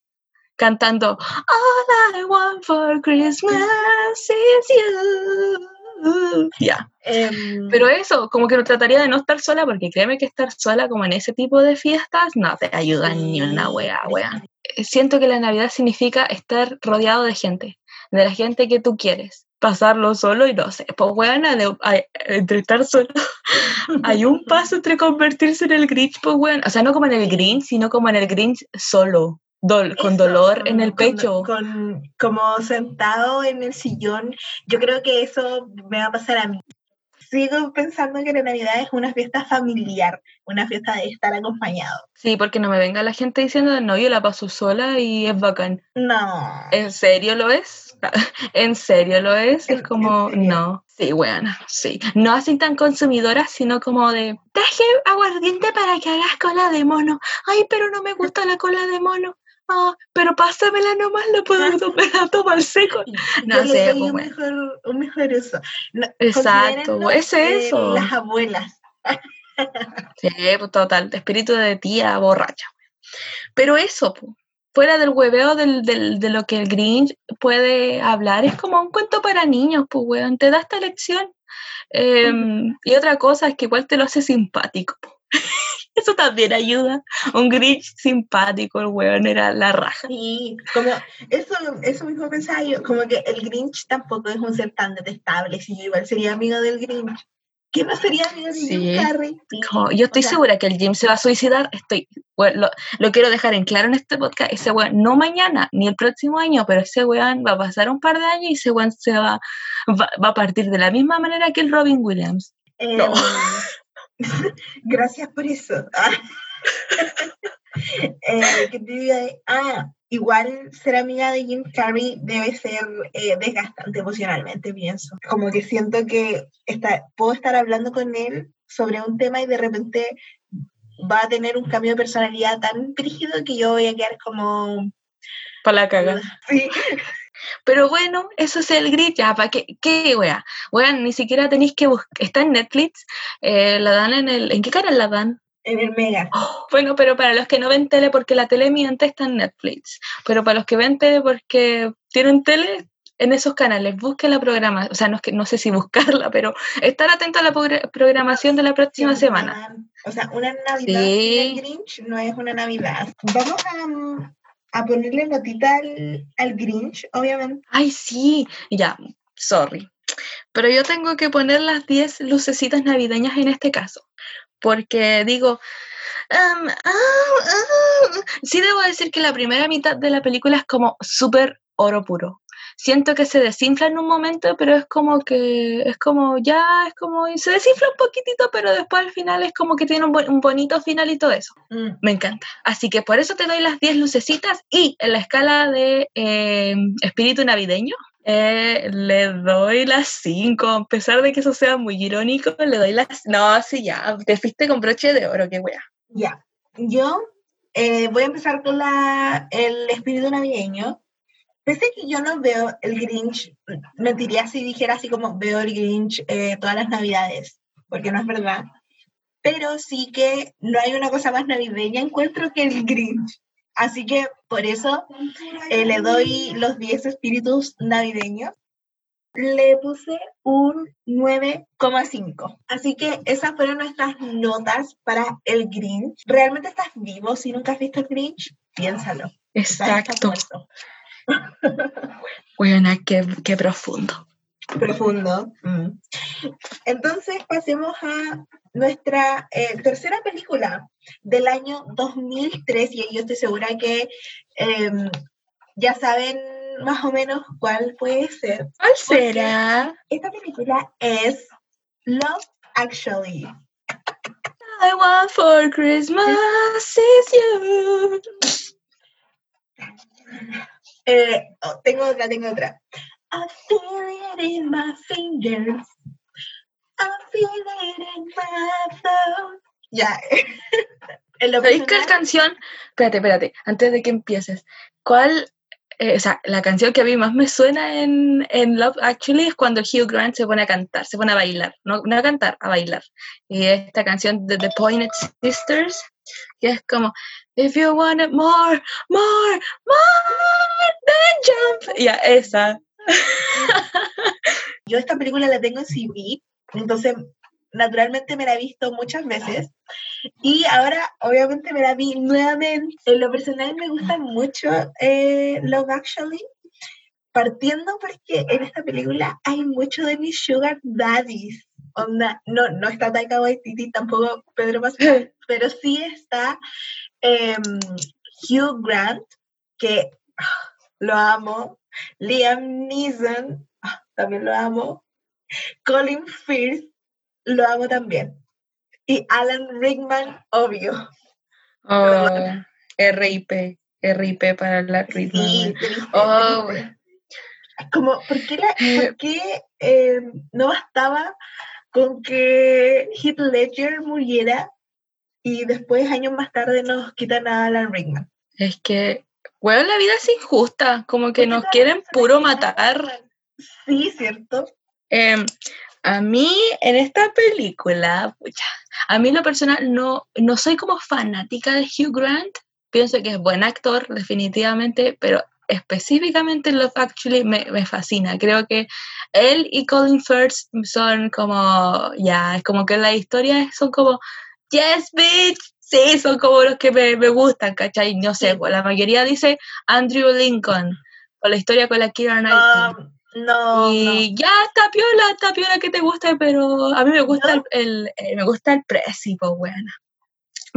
cantando All I want for Christmas is you. Ya. Em, pero eso, como que no trataría de no estar sola, porque créeme que estar sola como en ese tipo de fiestas no te ayuda ni una wea, wea. Siento que la Navidad significa estar rodeado de gente, de la gente que tú quieres. Pasarlo solo y no sé, pues weona, entre estar solo, hay un paso entre convertirse en el Grinch, pues weón. O sea, no como en el Grinch, sino como en el Grinch solo con dolor en el pecho. Con, como sentado en el sillón. Yo creo que eso me va a pasar a mí. Sigo pensando que la Navidad es una fiesta familiar, una fiesta de estar acompañado. Sí, porque no me venga la gente diciendo, no, yo la paso sola y es bacán. No. ¿En serio lo es? ¿En serio lo es? Es como, no. Sí, buena, sí. No así tan consumidora, sino como de, deje aguardiente para que hagas cola de mono. Ay, pero no me gusta la cola de mono pero pásamela nomás, la puedo tomar seco. No sé, pues, un, mejor, un mejor eso. Exacto, es eso. las abuelas. sí, pues total, espíritu de tía borracha. Pero eso, pues, fuera del hueveo del, del, de lo que el Grinch puede hablar, es como un cuento para niños, pues, weón, te da esta lección. Em, y otra cosa es que igual te lo hace simpático. Eso también ayuda. Un Grinch simpático, el weón era la raja. Sí, como eso, eso mismo pensaba yo, como que el Grinch tampoco es un ser tan detestable, si yo igual sería amigo del Grinch. ¿Qué no sería amigo de Jim Carrey? yo estoy segura que el Jim se va a suicidar, estoy, lo, lo, quiero dejar en claro en este podcast, ese weón, no mañana, ni el próximo año, pero ese weón va a pasar un par de años y ese weón se va, va, a partir de la misma manera que el Robin Williams. no. Gracias por eso. eh, ¿qué te diga? Ah, igual ser amiga de Jim Carrey debe ser eh, desgastante emocionalmente, pienso. Como que siento que está, puedo estar hablando con él sobre un tema y de repente va a tener un cambio de personalidad tan rígido que yo voy a quedar como... Para la caga. Sí. Pero bueno, eso es el grit, ya, ¿para qué, qué wea? Wea, ni siquiera tenéis que buscar, está en Netflix, eh, la dan en el, ¿en qué canal la dan? En el Mega. bueno, pero para los que no ven tele, porque la tele miente, está en Netflix. Pero para los que ven tele porque tienen tele, en esos canales, busquen la programación, o sea, no, es que, no sé si buscarla, pero estar atento a la programación de la próxima semana. O sea, una Navidad sí. Grinch no es una Navidad. Vamos a, a ponerle notita al, Grinch, obviamente. Ay, sí, ya, sorry. Pero yo tengo que poner las 10 lucecitas navideñas en este caso, porque digo, um, ah, ah, sí debo decir que la primera mitad de la película es como súper oro puro siento que se desinfla en un momento, pero es como que, es como ya, es como, se desinfla un poquitito, pero después al final es como que tiene un, bonito final y todo eso. Mm. Me encanta. Así que por eso te doy las 10 lucecitas y en la escala de eh, espíritu navideño, eh, le doy las 5, a pesar de que eso sea muy irónico, le doy las... No, sí, ya, te fuiste con broche de oro, qué wea. Ya, yo eh, voy a empezar con la, el espíritu navideño. Pese que yo no veo el Grinch, mentiría si dijera así como veo el Grinch eh, todas las navidades, porque no es verdad. Pero sí que no hay una cosa más navideña encuentro que el Grinch. Así que por eso eh, le doy los 10 espíritus navideños. Le puse un 9,5. Así que esas fueron nuestras notas para el Grinch. ¿Realmente estás vivo si nunca has visto el Grinch? Piénsalo. Exacto. Bueno, qué, qué profundo. Profundo. Mm. Entonces pasemos a nuestra eh, tercera película del año 2003 y yo estoy segura que em, ya saben más o menos cuál puede ser. ¿Cuál será? Esta película es Love Actually. I want for Christmas is you. Eh, oh, tengo otra, tengo otra. I feel it in my fingers. I feel it in my thumb. Ya. ¿Sabéis qué canción? Espérate, espérate, antes de que empieces. ¿Cuál eh, o sea, la canción que a mí más me suena en, en, Love Actually es cuando Hugh Grant se pone a cantar, se pone a bailar, no, no a cantar, a bailar. Y esta canción de The Pointed Sisters, que es como, If you want it more, more, more, then jump. Ya, esa. Yo esta película la tengo en CD, entonces naturalmente me la he visto muchas veces y ahora obviamente me la vi nuevamente. En lo personal me gusta mucho eh, Love Actually, partiendo porque en esta película hay mucho de mis sugar daddies. Onda, no, no está Taika Waititi, tampoco Pedro Pascal, pero sí está em, Hugh Grant, que ah, lo amo, Liam Neeson, ah, también lo amo, Colin Firth, lo amo también. Y Alan Rickman, obvio. Oh, RIP, RIP para la Rickman. Sí, oh, Como, ¿por qué, la, por qué eh, no bastaba con que Heath Ledger muriera y después, años más tarde, nos quitan a Alan Rickman? Es que, bueno, la vida es injusta, como que nos quieren puro matar. Sí, cierto. Eh, a mí, en esta película, a mí lo personal no, no soy como fanática de Hugh Grant. Pienso que es buen actor, definitivamente, pero específicamente Love Actually me, me, fascina. Creo que él y Colin Firth son como, ya, es como que la historia son como, yes, bitch, sí, son como los que me, me gustan, ¿cachai? No sé, pues, la mayoría dice Andrew Lincoln, o la historia con la Kira Knightley. Um, no. Y ya está piola, está piola que te guste, pero a mí me gusta el, el eh, me gusta el presi, pues buena.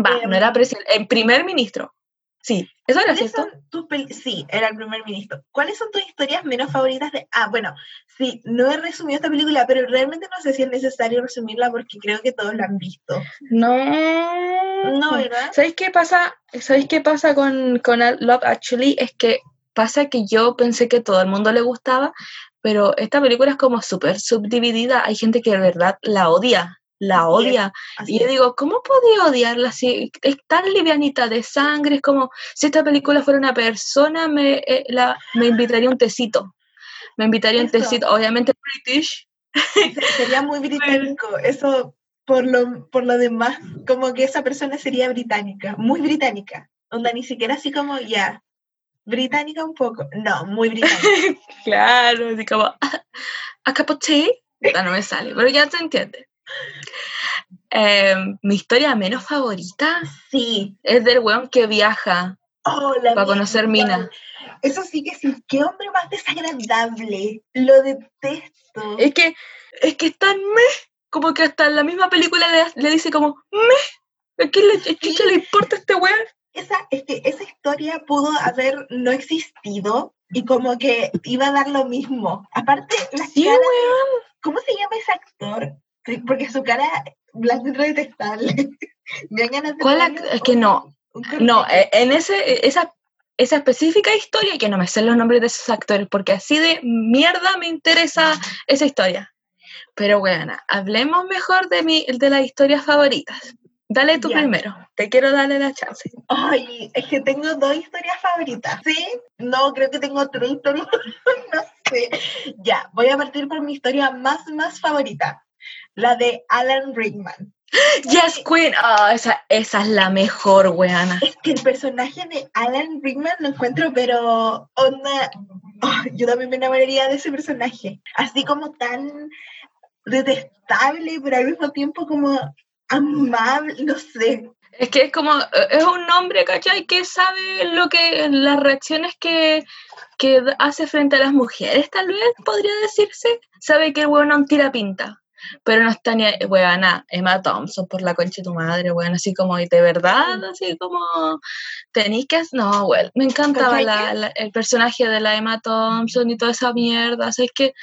Va, no era presi, el primer ministro. Sí, eso era cierto. sí, era el primer ministro. ¿Cuáles son tus historias menos favoritas de.? Ah, bueno, sí, no he resumido esta película, pero realmente no sé si es necesario resumirla porque creo que todos la han visto. No. No, ¿verdad? ¿Sabéis qué pasa? ¿Sabéis qué pasa con, con Love Actually? Es que pasa que yo pensé que todo el mundo le gustaba, pero esta película es como súper subdividida. Hay gente que de verdad la odia, la odia. y yo digo, ¿cómo podía odiarla si es tan livianita de sangre? Es como si esta película fuera una persona, me, eh, la, me invitaría un tecito. Me invitaría un tecito, obviamente British. Sería muy británico, eso por lo, por lo demás, como que esa persona sería británica, muy británica. Onda, ni siquiera así como ya, británica un poco. No, muy británica. claro, así como, a cup of tea. No me sale, pero ya se entiende. Em, mi historia menos favorita sí. es del weón que viaja oh, para conocer Mina. Eso sí que sí, qué hombre más desagradable. Lo detesto. Es que, es que está me, como que hasta en la misma película le, dice como me. ¿A quién le, le importa este weón? esa, este, esa historia pudo haber no existido y como que iba a dar lo mismo. Aparte, la cara ¿Cómo se llama ese actor? Porque su cara blanco es detestable. ¿Cuál es que no? No, eh, en ese, esa, esa específica historia, que no me sé los nombres de esos actores, porque así de mierda me interesa esa historia. Pero bueno, hablemos mejor de, mi, de las historias favoritas. Dale tú primero, te quiero darle la chance. Ay, es que tengo dos historias favoritas, ¿sí? No, creo que tengo tres historias, no sé. Ya, voy a partir por mi historia más, más favorita, la de Alan Rickman. Yes, Queen. Oh, esa, esa es la mejor, weana. Es que el personaje de Alan Rickman lo encuentro, pero onda. yo también me enamoraría de ese personaje. Así como tan detestable, pero al mismo tiempo como amable, no sé. Es que es como, es un hombre, ¿cachai? Que sabe lo que, las reacciones que, que hace frente a las mujeres, tal vez, podría decirse. Sabe que el weón tira pinta. Pero no está ni, weona, Emma Thompson, por la concha de tu madre, weón, así como, y de verdad, así como, tenéis que, no, weón, me encantaba la, el personaje de la Emma Thompson y toda esa mierda, así que,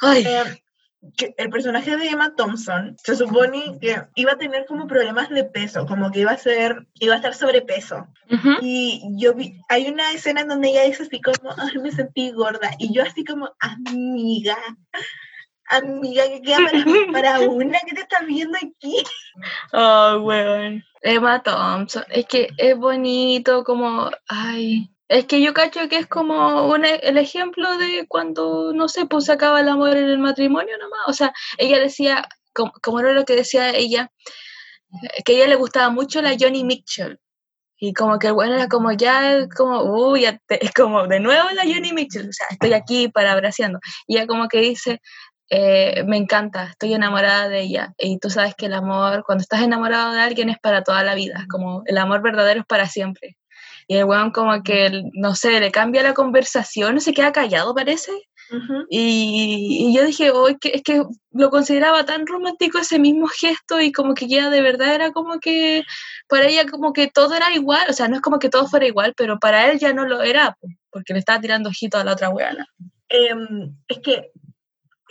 ay. Eh, el personaje de Emma Thompson se supone que iba a tener como problemas de peso, como que iba a ser, iba a estar sobrepeso. Y yo vi, hay una escena en donde ella dice así como, ay, me sentí gorda. Y yo así como, amiga, amiga, que queda para, una que te está viendo aquí. Oh, weón. Emma Thompson, es que es bonito como, ay, Es que yo cacho que es como un, e, el ejemplo de cuando, no sé, pues se acaba el amor en el matrimonio nomás. O sea, ella decía, como, como era lo que decía ella, que a ella le gustaba mucho la Johnny Mitchell. Y como que el bueno era como ya, como, uy, como de nuevo la Johnny Mitchell, o sea, estoy aquí para abraciando. Y ella como que dice, eh, me encanta, estoy enamorada de ella. Y tú sabes que el amor, cuando estás enamorado de alguien es para toda la vida, como el amor verdadero es para siempre. Y el weón como que, no sé, le cambia la conversación, se queda callado parece, y, yo dije, oh, es, que, es que lo consideraba tan romántico ese mismo gesto y como que ya de verdad era como que para ella como que todo era igual, o sea, no es como que todo fuera igual, pero para él ya no lo era, porque le estaba tirando ojito a la otra weana. Em, es que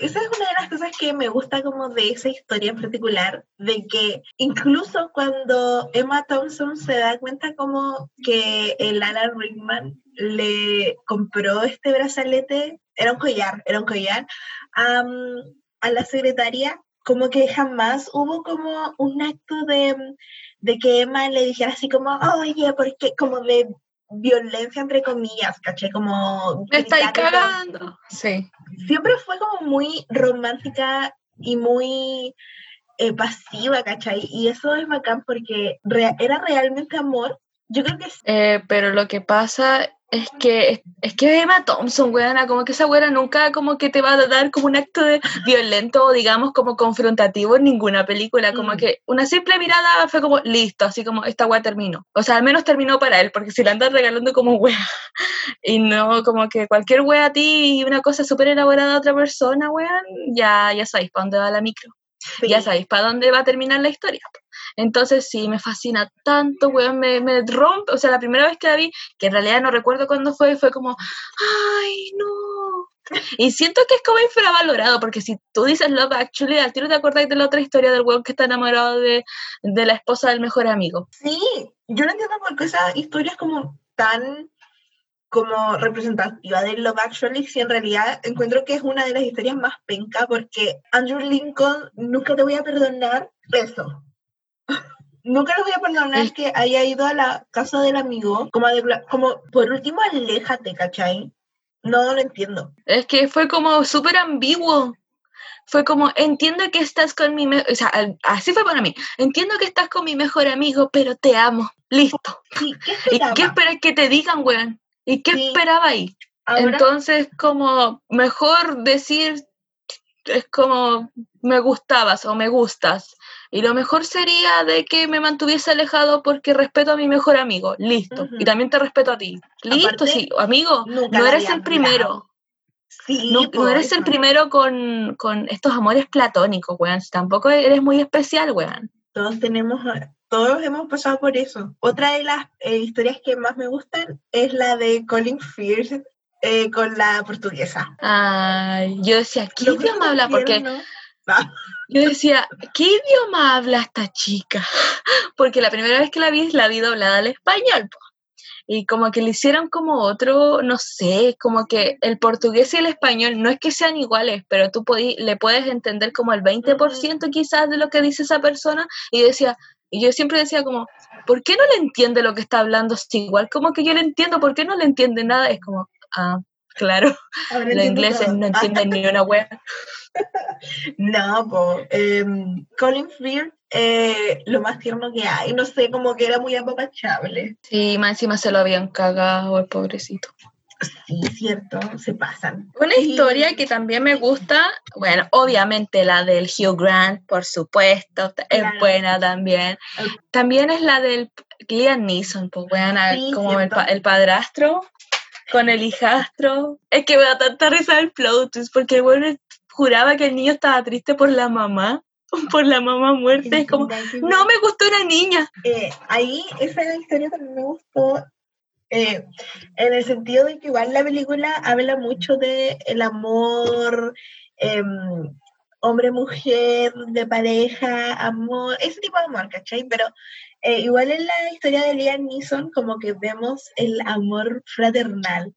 esa es una de las cosas que me gusta como de esa historia en particular, de que incluso cuando Emma Thompson se da cuenta como que el Alan Rickman le compró este brazalete era un collar, era un collar, a la secretaria, como que jamás hubo como un acto de, de que Emma le dijera así como, oye, porque como de violencia entre comillas, caché, como... Me estáis cagando. Sí. Siempre fue como muy romántica y muy eh, pasiva, ¿cachai? Y eso es bacán porque era realmente amor. Yo creo que... Eh, pero lo que pasa es que, es que Emma Thompson, weona, como que esa weona nunca como que te va a dar como un acto de violento o digamos como confrontativo en ninguna película, como mm. que una simple mirada fue como listo, así como esta wea terminó. O sea, al menos terminó para él, porque si la andas regalando como wea y no como que cualquier wea a ti y una cosa súper elaborada a otra persona, weón, ya, ya sabéis para dónde va la micro. Ya sabéis para dónde va a terminar la historia. Entonces sí, me fascina tanto, weón, me, me rompe, o sea, la primera vez que la vi, que en realidad no recuerdo cuándo fue, fue como, ay, no. Y siento que es como infravalorado, porque si tú dices Love Actually, al tiro te acuerdas de la otra historia del weón que está enamorado de, de la esposa del mejor amigo. Sí, yo no entiendo por qué esa historia es como tan como representativa de Love Actually, si en realidad encuentro que es una de las historias más penca, porque Andrew Lincoln, nunca te voy a perdonar eso. Nunca le voy a perdonar que haya ido a la casa del amigo, como, como por último, aléjate, ¿cachai? No lo entiendo. Es que fue como súper ambiguo. Fue como, entiendo que estás con mi... O sea, así fue para mí. Entiendo que estás con mi mejor amigo, pero te amo. Listo. ¿Y qué esperas que te digan, weón? ¿Y qué esperaba ahí? Entonces, como, mejor decir, es como, me gustabas o me gustas y lo mejor sería de que me mantuviese alejado porque respeto a mi mejor amigo. Listo. Y también te respeto a ti. Listo, sí. Amigo, no eres el primero. Sí, no, eres el primero con, estos amores platónicos, weón. Tampoco eres muy especial, weón. Todos tenemos, todos hemos pasado por eso. Otra de las eh, historias que más me gustan es la de Colin Firth eh, con la portuguesa. Ay, yo decía, ¿qué idioma habla? Porque yo decía, ¿qué idioma habla esta chica? Porque la primera vez que la vi, la vi doblada al español. Y como que le hicieron como otro, no sé, como que el portugués y el español no es que sean iguales, pero tú le puedes entender como el 20% quizás de lo que dice esa persona. Y decía, y yo siempre decía como, ¿por qué no le entiende lo que está hablando? igual como que yo le entiendo, ¿por qué no le entiende nada? Es como, ah, claro, los ingleses no entienden ni una web. no, pues Colin Firth, eh, lo más tierno que hay, no sé, como que era muy apapachable. Sí, más encima se lo habían cagado el pobrecito. Sí, cierto, se pasan. Una historia que también me gusta, bueno, obviamente la del Hugh Grant, por supuesto, es buena también. También es la del Liam Neeson, pues buena, como el, el, padrastro con el hijastro. Es que me da tanta risa el plot porque el bueno juraba que el niño estaba triste por la mamá, por la mamá muerta. Es como, no me gustó una niña. Eh, ahí esa historia también me gustó. Eh, en el sentido de que igual la película habla mucho de el amor em, hombre-mujer, de pareja, amor, ese tipo de amor, ¿cachai? Pero eh, igual en la historia de Liam Neeson como que vemos el amor fraternal.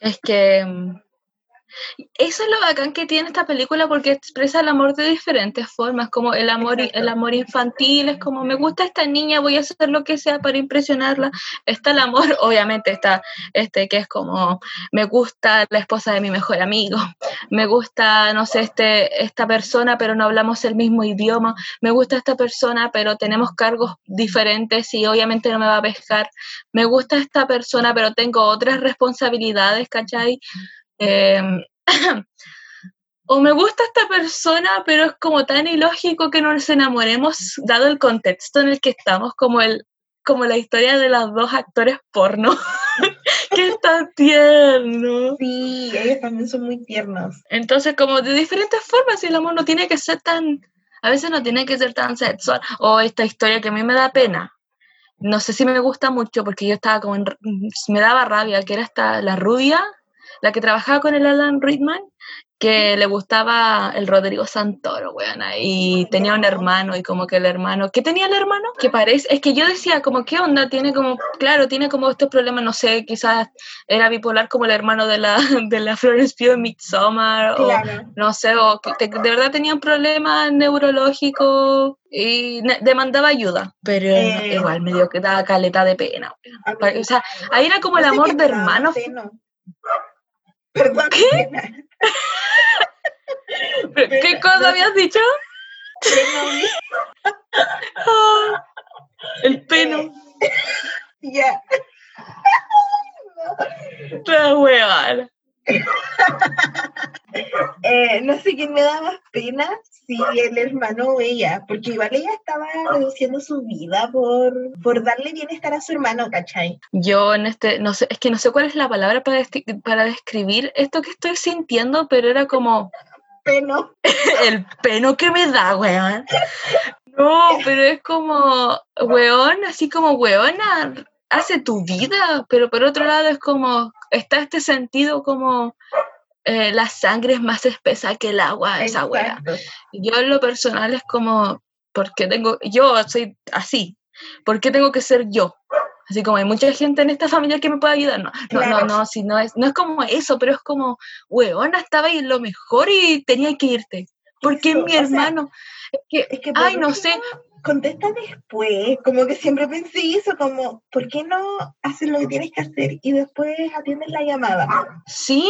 Es que mm, Eso es lo bacán que tiene esta película porque expresa el amor de diferentes formas, como el amor, el amor infantil, es como me gusta esta niña, voy a hacer lo que sea para impresionarla. Está el amor, obviamente está este que es como me gusta la esposa de mi mejor amigo, me gusta, no sé, este, esta persona, pero no hablamos el mismo idioma, me gusta esta persona, pero tenemos cargos diferentes y obviamente no me va a pescar, me gusta esta persona, pero tengo otras responsabilidades, ¿cachai? Em, o me gusta esta persona, pero es como tan ilógico que no nos enamoremos, dado el contexto en el que estamos, como, el, como la historia de los dos actores porno. que está tierno. Sí, ellos también son muy tiernos. Entonces, como de diferentes formas, el amor no tiene que ser tan, a veces no tiene que ser tan sexual. O esta historia que a mí me da pena. No sé si me gusta mucho porque yo estaba como, me daba rabia, que era esta, la rubia, la que trabajaba con el Alan Rickman, que le gustaba el Rodrigo Santoro, weón, y tenía un hermano, y como que el hermano, ¿qué tenía el hermano? Que parece, es que yo decía, como, ¿qué onda? Tiene como, claro, tiene como estos problemas, no sé, quizás era bipolar como el hermano de la, de la Florence Pugh en Midsommar, o no sé, o que de verdad tenía un problema neurológico y demandaba ayuda, pero eh, igual me dio que daba caleta de pena. O sea, ahí era como el amor de hermanos. Perdón. ¿Qué? ¿Qué cosa habías dicho? Ah, el peno. Ya. La huevada. eh, no sé quién me da más pena, si el hermano o ella, porque igual ella estaba reduciendo su vida por, por darle bienestar a su hermano, ¿cachai? Yo en este, no sé, es que no sé cuál es la palabra para, para describir esto que estoy sintiendo, pero era como... Peno. el peno que me da, weón. No, pero es como, weón, así como, weona, hace tu vida, pero por otro lado es como, está este sentido como eh, la sangre es más espesa que el agua, esa wea. Yo en lo personal es como, porque tengo, yo soy así, ¿por qué tengo que ser yo? Así como hay mucha gente en esta familia que me puede ayudar. No, no, no, no, si no es, no es como eso, pero es como, weona, estaba ahí lo mejor y tenía que irte. Porque mi hermano, es que, es que ay, no sé, contesta después, como que siempre pensé eso, como, ¿por qué no haces lo que tienes que hacer y después atiendes la llamada? Sí,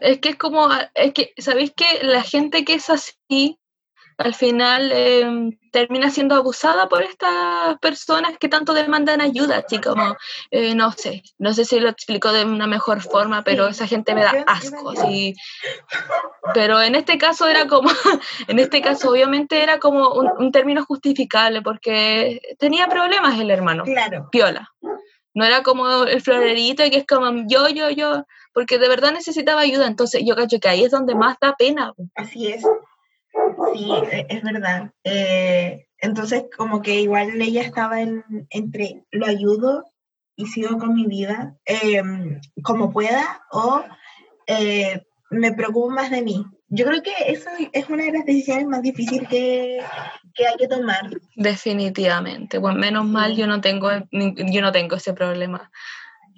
es que es como, es que, ¿sabéis que la gente que es así al final em, termina siendo abusada por estas personas que tanto demandan ayuda, así como, eh, no sé, no sé si lo explico de una mejor forma, pero esa gente me da asco, Pero en este caso era como, en este caso obviamente era como un, término justificable porque tenía problemas el hermano, claro. piola. No era como el florerito que es como yo, yo, yo, porque de verdad necesitaba ayuda, entonces yo cacho que ahí es donde más da pena. Así es. Sí, e, es verdad. Eh, entonces, como que igual ella estaba entre lo ayudo y sigo con mi vida em, como pueda o eh, me preocupo más de mí. Yo creo que eso es una de las decisiones más difíciles que, que hay que tomar. Definitivamente. Bueno, menos mal yo no tengo, yo no tengo ese problema.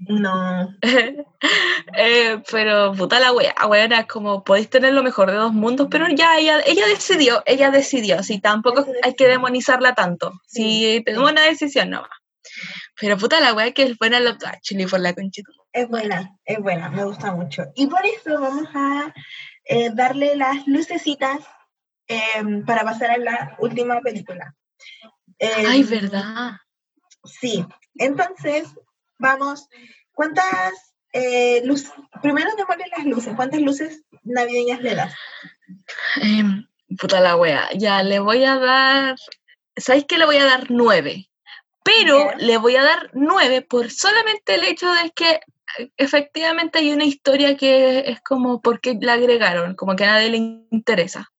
No. Eh, pero puta la wea, wea es como podéis tener lo mejor de dos mundos, pero ya ella, ella decidió, ella decidió, si tampoco hay que demonizarla tanto. Si tenemos una decisión, no va. Pero puta la wea que es buena la chili por la conchita. Es buena, es buena, me gusta mucho. Y por eso vamos a eh, darle las lucecitas em, para pasar a la última película. Ay, em, verdad. Sí, entonces vamos, ¿cuántas eh, luces? Primero démosle las luces, ¿cuántas luces navideñas le das? Em, puta la wea, ya le voy a dar, ¿sabéis que le voy a dar nueve? Pero le voy a dar nueve por solamente el hecho de que eh, efectivamente hay una historia que es como porque la agregaron, como que a nadie le interesa.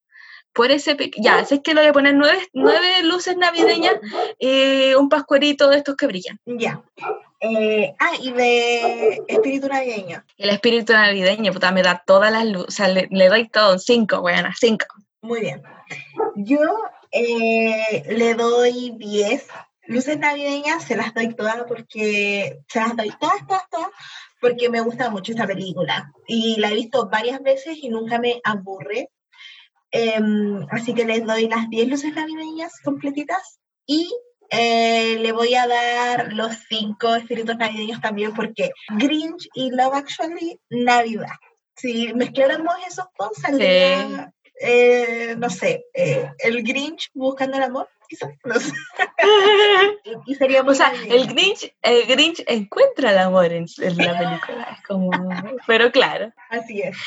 Por ese, ya, sé que le voy a poner nueve, nueve luces navideñas y un pascuerito de estos que brillan. Ya. Eh, ah, y de espíritu navideño. El espíritu navideño, puta, me da todas las luces, o sea, le, doy todo, cinco, buenas, cinco. Muy bien. Yo eh, le doy diez luces navideñas, se las doy todas porque, se las doy todas, todas, todas, porque me gusta mucho esta película y la he visto varias veces y nunca me aburre. Em, así que les doy las 10 luces navideñas completitas y eh, le voy a dar los 5 espíritus navideños también porque Grinch y Love Actually, Navidad. Si mezcláramos esos dos, saldría, eh, no sé, eh, el Grinch buscando el amor, quizás, no sé. y sería o sea, el Grinch, el Grinch encuentra el amor en, la película, es como, pero claro. Así es.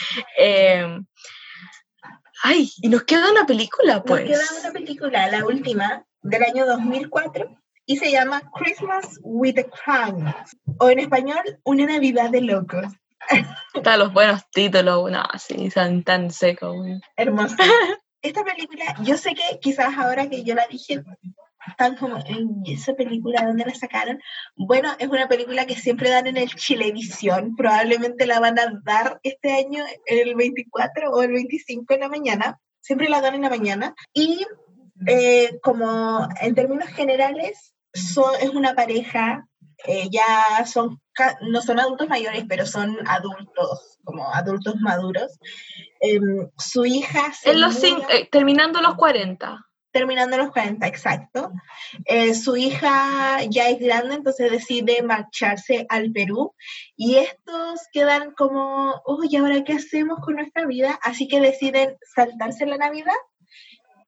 Ay, y nos queda una película, pues. Nos queda una película, la última, del año 2004, y se llama Christmas with a Crown, o en español, Una Navidad de Locos. Están los buenos títulos, no, sí, son tan secos. Hermoso. Esta película, yo sé que quizás ahora que yo la dije, están como en esa película, ¿dónde la sacaron? Bueno, es una película que siempre dan en el Chilevisión, probablemente la van a dar este año el 24 o el 25 en la mañana, siempre la dan en la mañana, y eh, como en términos generales, son, es una pareja, eh, ya son, no son adultos mayores, pero son adultos, como adultos maduros. Em, su hija... En los eh, terminando los 40 terminando los 40, exacto. su hija ya es grande, entonces decide marcharse al Perú y estos quedan como, ¿y ¿ahora qué hacemos con nuestra vida? Así que deciden saltarse la Navidad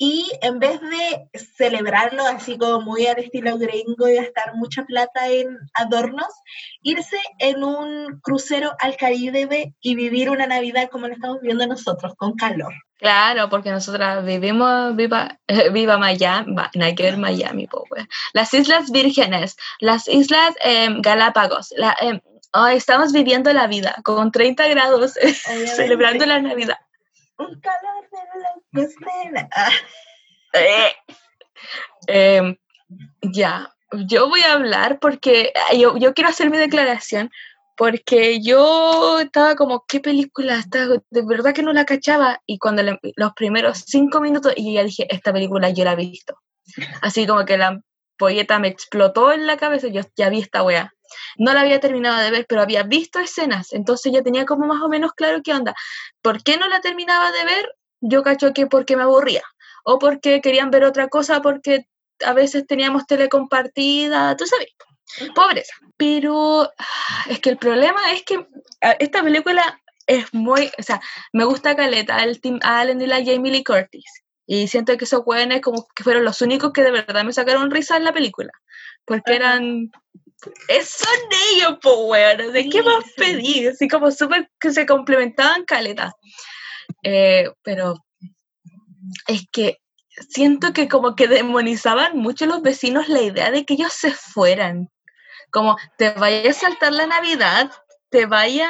y en vez de celebrarlo así como muy al estilo gringo y gastar mucha plata en adornos, irse en un crucero al Caribe y vivir una Navidad como la estamos viviendo nosotros, con calor. Claro, porque nosotras vivimos, viva, viva Miami, no hay que ver Miami, pues, las Islas Vírgenes, las Islas em, Galápagos, la, em, estamos viviendo la vida con 30 grados, celebrando la Navidad un calor de la ah. eh, em, ya, yo voy a hablar porque ah, yo, yo, quiero hacer mi declaración porque yo estaba como, ¿qué película está? De verdad que no la cachaba y cuando los primeros cinco minutos y ya dije, esta película yo la he visto. Así como que la polleta me explotó en la cabeza, yo ya vi esta wea. No la había terminado de ver, pero había visto escenas, entonces ya tenía como más o menos claro qué onda. ¿Por qué no la terminaba de ver? Yo cacho que porque me aburría, o porque querían ver otra cosa, porque a veces teníamos tele compartida, tú sabes, pobreza. Pero es que el problema es que esta película es muy, o sea, me gusta Caleta, el Tim Allen y la Jamie Lee Curtis. Y siento que esos jóvenes como que fueron los únicos que de verdad me sacaron risa en la película. Porque eran son ellos, pues, weón. ¿De qué más pedir? Así como súper que se complementaban caletas. Eh, pero es que siento que como que demonizaban mucho los vecinos la idea de que ellos se fueran. Como, te vaya a saltar la Navidad, te vaya...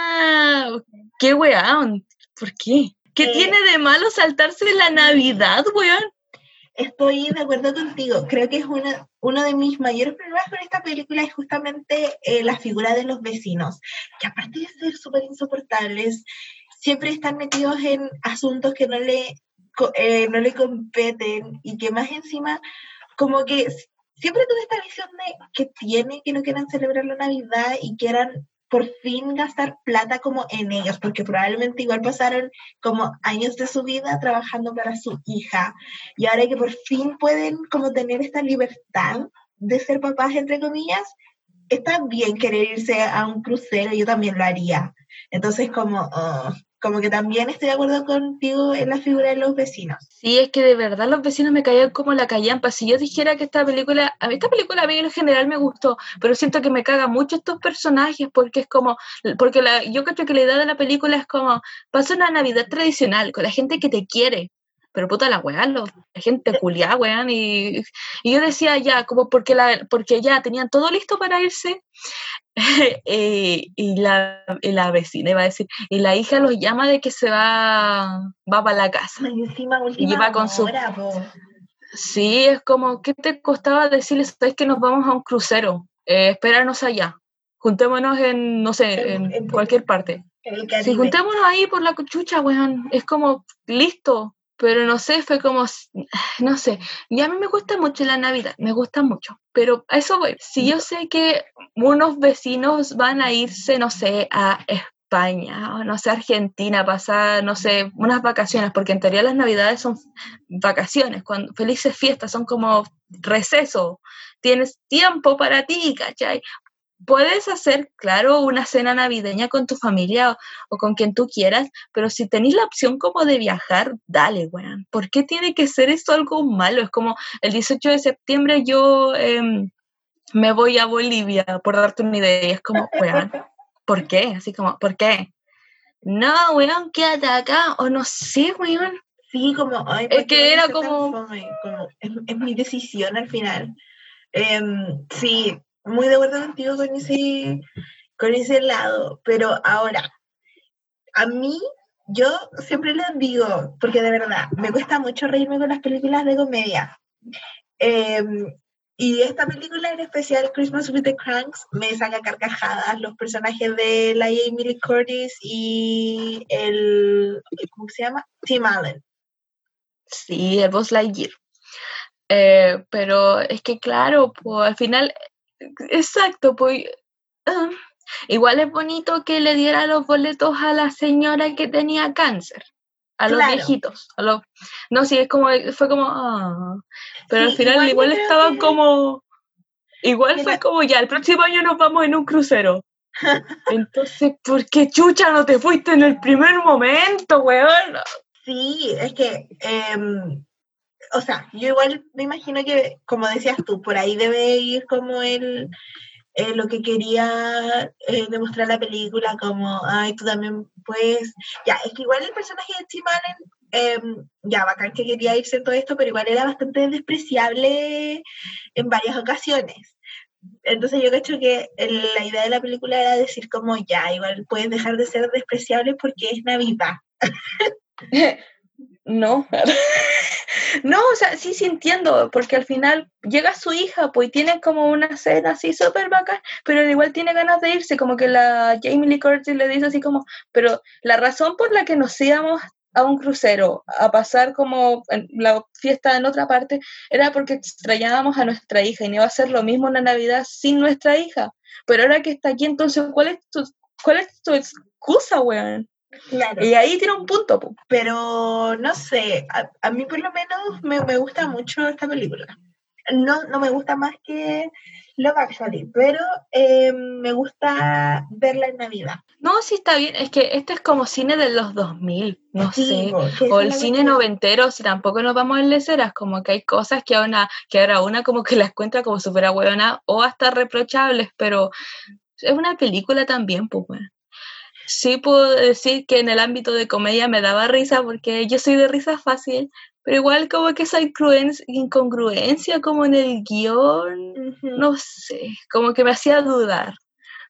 ¿Qué weón? ¿Por qué? ¿Qué eh, tiene de malo saltarse la Navidad, weón? Estoy de acuerdo contigo. Creo que es una, uno de mis mayores problemas con esta película es justamente eh, la figura de los vecinos, que aparte de ser súper insoportables, siempre están metidos en asuntos que no le, eh, no le competen y que más encima, como que siempre tuve esta visión de que tiene que no quieran celebrar la Navidad y quieran por fin gastar plata como en ellos, porque probablemente igual pasaron como años de su vida trabajando para su hija y ahora que por fin pueden como tener esta libertad de ser papás, entre comillas, está bien querer irse a un crucero, yo también lo haría. Entonces como, oh, como que también estoy de acuerdo contigo en la figura de los vecinos. Sí, es que de verdad los vecinos me caían como la callampa. Si yo dijera que esta película, a mí esta película a mí en general me gustó, pero siento que me caga mucho estos personajes porque es como, porque la, yo creo que la idea de la película es como, pasa una Navidad tradicional con la gente que te quiere, pero puta la weá, la gente culiada, weón, y, y, yo decía ya, como porque, la, porque ya tenían todo listo para irse, eh, y, la, y, la, vecina iba a decir, y la hija los llama de que se va, va para la casa. Y encima última y va con su... Sí, es como, ¿qué te costaba decirles, sabes que nos vamos a un crucero? Eh, espéranos allá, juntémonos en, no sé, en, cualquier parte. Si juntémonos ahí por la chucha, weón, es como, listo, pero no sé, fue como, no sé, y a mí me gusta mucho la Navidad, me gusta mucho, pero a eso voy. Si yo sé que unos vecinos van a irse, no sé, a España, o no sé, Argentina, pasar, no sé, unas vacaciones, porque en teoría las Navidades son vacaciones, cuando, felices fiestas, son como receso, tienes tiempo para ti, ¿cachai? Puedes hacer, claro, una cena navideña con tu familia o, con quien tú quieras, pero si tenéis la opción como de viajar, dale, weón. ¿Por qué tiene que ser esto algo malo? Es como el 18 de septiembre yo em, me voy a Bolivia, por darte una idea, es como, weón, ¿por qué? Así como, ¿por qué? No, weón, quédate acá, o no sé, weón. Sí, como, ay, es que era como... es, mi decisión al final. Em, sí, muy de acuerdo contigo con ese, con ese lado, pero ahora, a mí, yo siempre les digo, porque de verdad, me cuesta mucho reírme con las películas de comedia. Em, y esta película en especial, Christmas with the Cranks, me saca carcajadas. Los personajes de la Emily Curtis y el, ¿cómo se llama? Tim Allen. Sí, el Buzz Lightyear. Eh, pero es que claro, pues al final Exacto, pues ah, igual es bonito que le diera los boletos a la señora que tenía cáncer, a los viejitos. A los, no, sí, es como, fue como, ah, pero al final igual, estaban como, igual fue como, ya, el próximo año nos vamos en un crucero. Entonces, ¿por qué chucha no te fuiste en el primer momento, weón? Sí, es que em, o sea, yo igual me imagino que, como decías tú, por ahí debe ir como el, eh, lo que quería eh, demostrar la película, como, ay, tú también puedes, ya, es que igual el personaje de Tim Allen, em, ya, bacán que quería irse en todo esto, pero igual era bastante despreciable en varias ocasiones. Entonces yo creo que la idea de la película era decir como, ya, igual puedes dejar de ser despreciable porque es Navidad. No, no, o sea, sí, sí entiendo, porque al final llega su hija, pues tiene como una cena así súper bacán, pero igual tiene ganas de irse, como que la Jamie Lee Curtis le dice así como, pero la razón por la que nos íbamos a un crucero a pasar como la fiesta en otra parte era porque extrañábamos a nuestra hija y no iba a ser lo mismo una Navidad sin nuestra hija. Pero ahora que está aquí, entonces, ¿cuál es tu, cuál es tu excusa, weón? Y ahí tiene un punto. Pero no sé, a, mí por lo menos me, me, gusta mucho esta película. No, no me gusta más que Love Actually, pero eh, me gusta verla en Navidad. No, sí está bien, es que este es como cine de los 2000, no sé, o el cine noventero, si tampoco nos vamos en leceras, como que hay cosas que, una, que ahora una como que las cuenta como súper o hasta reprochables, pero es una película también, pues bueno sí puedo decir que en el ámbito de comedia me daba risa porque yo soy de risa fácil, pero igual como que esa incongruencia como en el guion, no sé, como que me hacía dudar.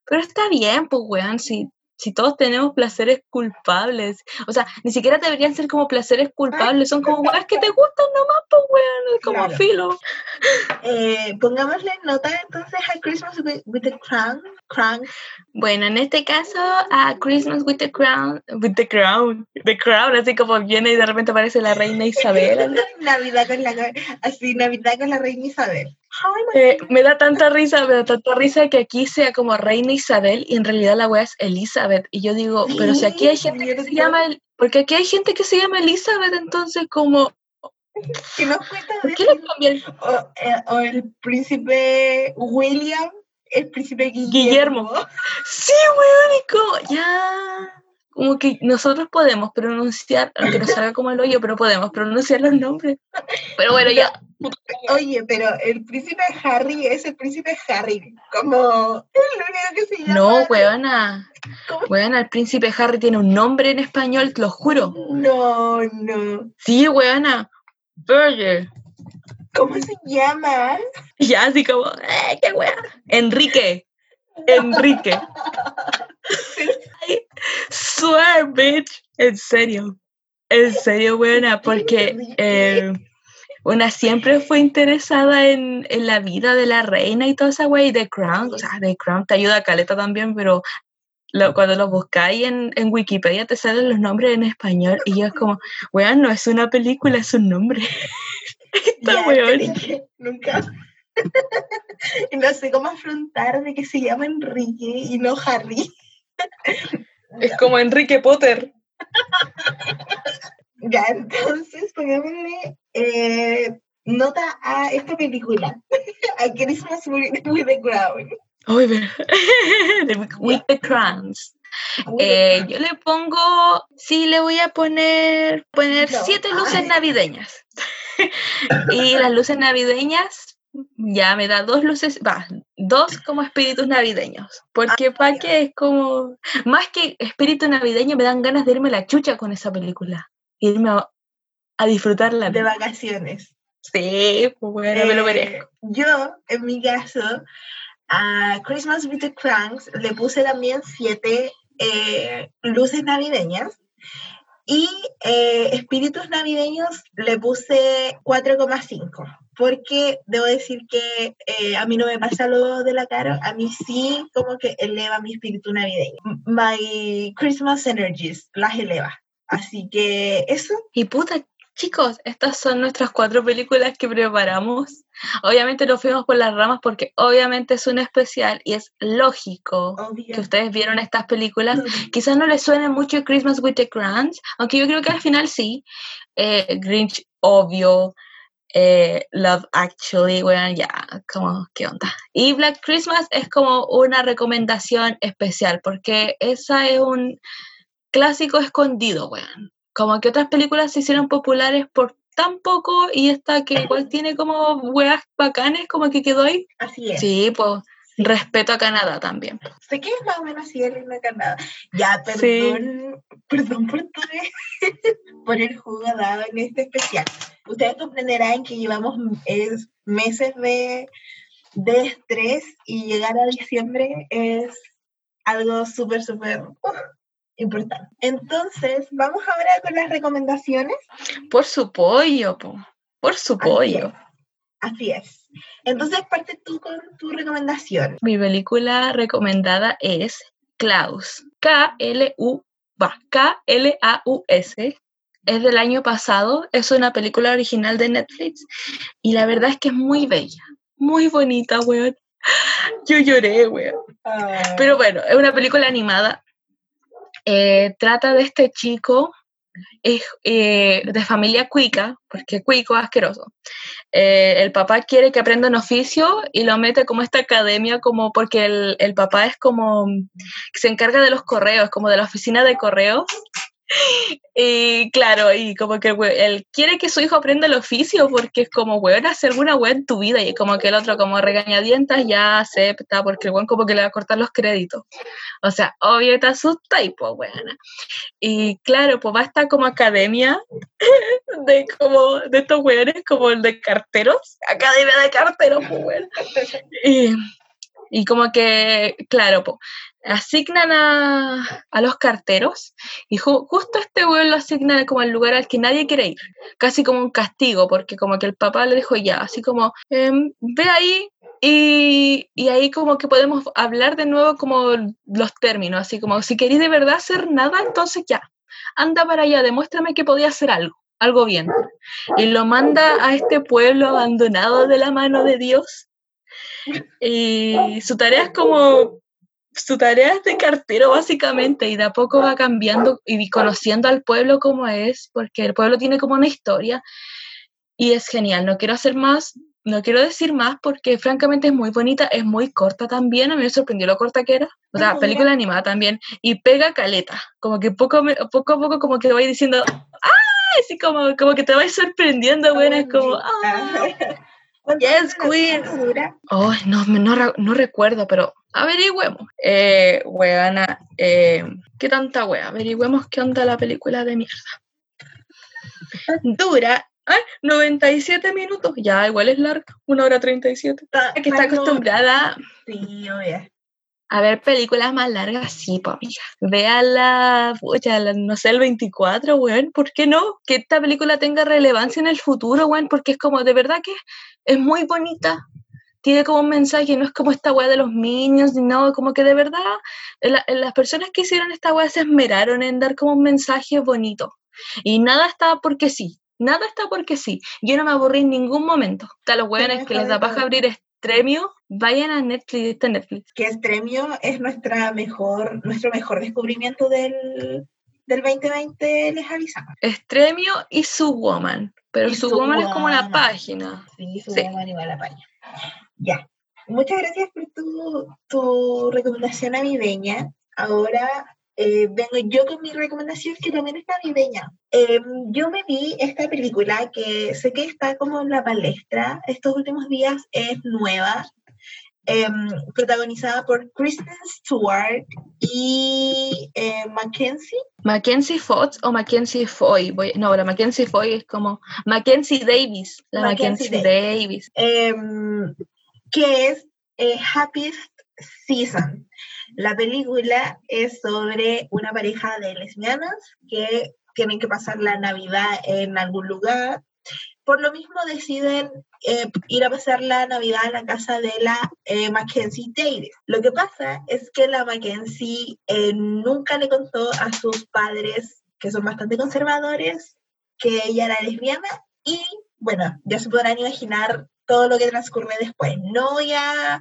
Pero está bien, pues weón, si si todos tenemos placeres culpables. O sea, ni siquiera deberían ser como placeres culpables, son como weas que te gustan nomás, pues weón, como filo. Eh, pongámosle nota entonces a Christmas with, the Crown. crown. Bueno, en este caso a Christmas with the Crown, with the Crown, the Crown, así como viene y de repente aparece la reina Isabel. Navidad con la, así, Navidad con la reina Isabel. Eh, me da tanta risa, me da tanta risa que aquí sea como Reina Isabel y en realidad la wea es Elizabeth. Y yo digo, pero si aquí hay gente que se llama, porque aquí hay gente que se llama Elizabeth, entonces como... ¿Por qué le cambian? O, eh, o, el príncipe William, el príncipe Guillermo. Guillermo. Sí, weón, ya como que nosotros podemos pronunciar, aunque no salga como el hoyo, pero podemos pronunciar los nombres. Pero bueno, ya. Oye, pero el príncipe Harry es el príncipe Harry, como el único que se llama. No, weona. Weona, el príncipe Harry tiene un nombre en español, te lo juro. No, no. Sí, weona. Oye. ¿Cómo se llama? Ya, así como, ¡eh, qué weona! Enrique. Enrique. swear, bitch. En serio. En serio, buena, porque eh, una siempre fue interesada en, en, la vida de la reina y toda esa wey. The Crown, o sea, The Crown te ayuda a Caleta también, pero cuando los buscáis en, en, Wikipedia te salen los nombres en español y yo es como, weón, no es una película, es un nombre. Está weón. Nunca. no sé cómo afrontar de que se llama Enrique y no Harry. es como Enrique Potter. ya, entonces pongámosle eh, nota a esta película. a Christmas with, the Crown. with the Crowns. Eh, yo le pongo, sí, le voy a poner, poner siete luces navideñas. y las luces navideñas ya me da dos luces, va, dos como espíritus navideños. Porque para qué es como, más que espíritu navideño, me dan ganas de irme la chucha con esa película. Irme a, a disfrutarla. De vacaciones. Sí, pues bueno, me lo eh, merezco. Yo, en mi caso, a Christmas with the Cranks le puse también siete eh, luces navideñas y eh, espíritus navideños le puse 4,5 porque debo decir que a mí no me pasa lo de la cara, a mí sí como que eleva mi espíritu navideño. My Christmas energies las eleva. Así que eso. Y puta, chicos, estas son nuestras cuatro películas que preparamos. Obviamente nos fuimos por las ramas porque obviamente es un especial y es lógico que ustedes vieron estas películas. Quizás no les suene mucho Christmas with the Cranks, aunque yo creo que al final sí. Eh, Grinch, obvio. Eh, Love Actually, bueno, ya, como, ¿qué onda? Y Black Christmas es como una recomendación especial porque esa es un clásico escondido, weón. Como que otras películas se hicieron populares por tan poco y esta que igual tiene como weas bacanes, como que quedó ahí. Así es. Sí, pues respeto a Canadá también. Sé que es más o menos así el de Canadá. Ya, perdón, perdón por todo por el jugo dado en este especial. Ustedes comprenderán que llevamos meses de, de estrés y llegar a diciembre es algo súper, súper importante. Entonces, vamos ahora con las recomendaciones. Por su pollo, por su pollo. Así es. Entonces, parte tú con tu recomendación. Mi película recomendada es Klaus. K-L-U, K-L-A-U-S. Es del año pasado, es una película original de Netflix y la verdad es que es muy bella, muy bonita, weón. Yo lloré, weón. Ah. Pero bueno, es una película animada eh, trata de este chico es eh, de familia cuica, porque cuico es asqueroso. Eh, el papá quiere que aprenda un oficio y lo mete como esta academia, como porque el, el papá es como, se encarga de los correos, como de la oficina de correos, y claro, y como que él quiere que su hijo aprenda el oficio porque es como, weón, hacer alguna weón en tu vida. Y como que el otro, como regañadientas, ya acepta porque el weón como que le va a cortar los créditos. O sea, obvio te asusta y pues, weón. Y claro, pues va a estar como academia de como, de estos weones, como el de carteros. Academia de carteros, pues, weón. Y, y como que, claro, pues asignan a, a, los carteros y justo este weón lo asignan como al lugar al que nadie quiere ir, casi como un castigo, porque como que el papá le dijo ya, así como, em, ve ahí y, y, ahí como que podemos hablar de nuevo como los términos, así como si queréis de verdad hacer nada, entonces ya, anda para allá, demuéstrame que podía hacer algo, algo bien. Y lo manda a este pueblo abandonado de la mano de Dios. Y su tarea es como su tarea es de cartero básicamente y de a poco va cambiando y conociendo al pueblo como es, porque el pueblo tiene como una historia y es genial. No quiero hacer más, no quiero decir más porque francamente es muy bonita, es muy corta también, a mí me sorprendió lo corta que era, o sea, película animada también, y pega caleta, como que poco, poco a poco como que te voy diciendo, ¡ah! Así como, como que te vais sorprendiendo, bueno, es como, ¡ah! Yes, queen. Oh, no, no, no recuerdo, pero averigüemos. Eh, weana, eh, ¿qué tanta wea? Averigüemos qué onda la película de mierda. Dura ay, 97 minutos, ya igual es larga, una hora 37. Está, que está acostumbrada sí, obvio. A ver películas más largas, sí, pues amiga. Véala, la, no sé, el 24, weón, ¿por qué no? Que esta película tenga relevancia en el futuro, weón, porque es como, de verdad que es muy bonita, tiene como un mensaje, no es como esta weá de los niños, ni nada, como que de verdad las personas que hicieron esta weá se esmeraron en dar como un mensaje bonito. Y nada está porque sí, nada está porque sí. Yo no me aburrí en ningún momento. A los weones que les da paja abrir Estremio, vayan a Netflix, está Netflix. Que Estremio es nuestra mejor, nuestro mejor descubrimiento del, del 2020, les avisamos. Estremio y su woman. Pero su woman es como la página. Sí, su woman igual la página. Ya. Muchas gracias por tu, tu recomendación navideña. Ahora eh, vengo yo con mi recomendación que también es navideña. Em, yo me vi esta película que sé que está como en la palestra estos últimos días, es nueva, em, protagonizada por Kristen Stewart y eh, Mackenzie. Mackenzie Fox o Mackenzie Foy. no, la Mackenzie Foy es como Mackenzie Davis. La Mackenzie, Davis. Em, que es eh, Happiest Season. La película es sobre una pareja de lesbianas que tienen que pasar la Navidad en algún lugar. Por lo mismo deciden eh, ir a pasar la Navidad en la casa de la eh, Mackenzie Davis. Lo que pasa es que la Mackenzie eh, nunca le contó a sus padres, que son bastante conservadores, que ella era lesbiana y bueno, ya se podrán imaginar todo lo que transcurre después. No voy a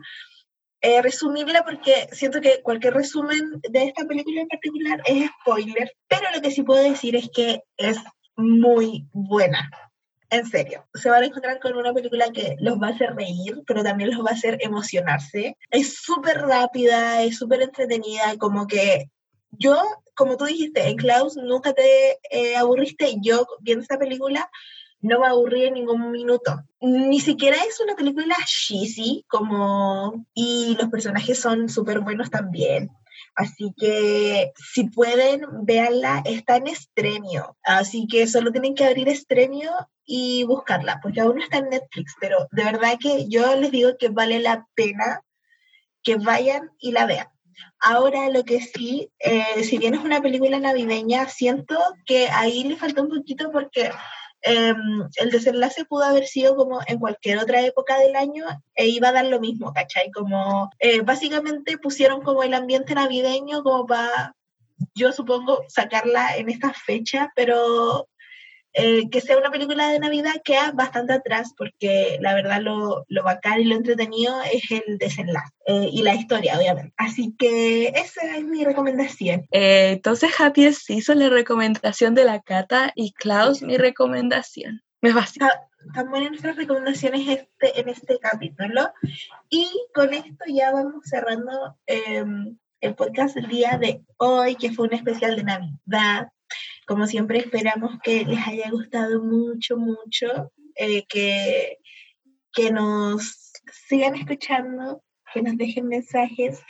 eh, resumirla porque siento que cualquier resumen de esta película en particular es spoiler, pero lo que sí puedo decir es que es muy buena. En serio, se van a encontrar con una película que los va a hacer reír, pero también los va a hacer emocionarse. Es súper rápida, es súper entretenida, como que yo, como tú dijiste, en Klaus nunca te eh, aburriste. Yo viendo esta película no me aburrí en ningún minuto. Ni siquiera es una película cheesy, como... Y los personajes son súper buenos también. Así que si pueden, véanla, está en estremio. Así que solo tienen que abrir estremio y buscarla, porque aún no está en Netflix, pero de verdad que yo les digo que vale la pena que vayan y la vean. Ahora lo que sí, eh, si bien es una película navideña, siento que ahí le falta un poquito porque Em, el desenlace pudo haber sido como en cualquier otra época del año e iba a dar lo mismo, ¿cachai? Como eh, básicamente pusieron como el ambiente navideño como para, yo supongo, sacarla en esta fecha, pero eh, que sea una película de Navidad queda bastante atrás porque la verdad lo, lo bacán y lo entretenido es el desenlace eh, y la historia, obviamente. Así que esa es mi recomendación. Eh, entonces, Happy hizo la recomendación de la Cata y Klaus mi recomendación. Me fascina. Están buenas nuestras recomendaciones este, en este capítulo. Y con esto ya vamos cerrando em, el podcast del día de hoy, que fue un especial de Navidad. Como siempre esperamos que les haya gustado mucho, mucho, eh, que, que nos sigan escuchando, que nos dejen mensajes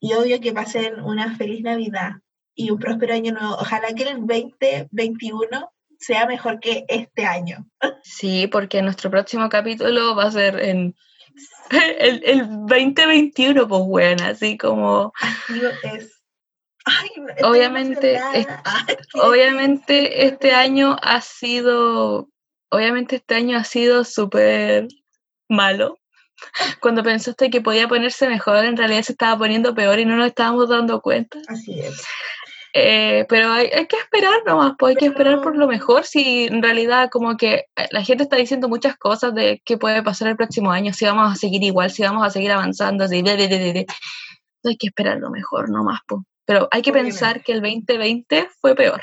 y obvio que pasen una feliz Navidad y un próspero año nuevo. Ojalá que el 2021 sea mejor que este año. Sí, porque nuestro próximo capítulo va a ser en el, el 2021, pues bueno, así como... Así es obviamente, obviamente este año ha sido, obviamente este año ha sido súper malo. Cuando pensaste que podía ponerse mejor, en realidad se estaba poniendo peor y no nos estábamos dando cuenta. Así es. Eh, pero hay, hay, que esperar nomás, pues hay que esperar por lo mejor. Si en realidad, como que eh, la gente está diciendo muchas cosas de qué puede pasar el próximo año, si vamos a seguir igual, si vamos a seguir avanzando, de, de, de, hay que esperar lo mejor nomás, pues. Pero hay que pensar que el 2020 fue peor.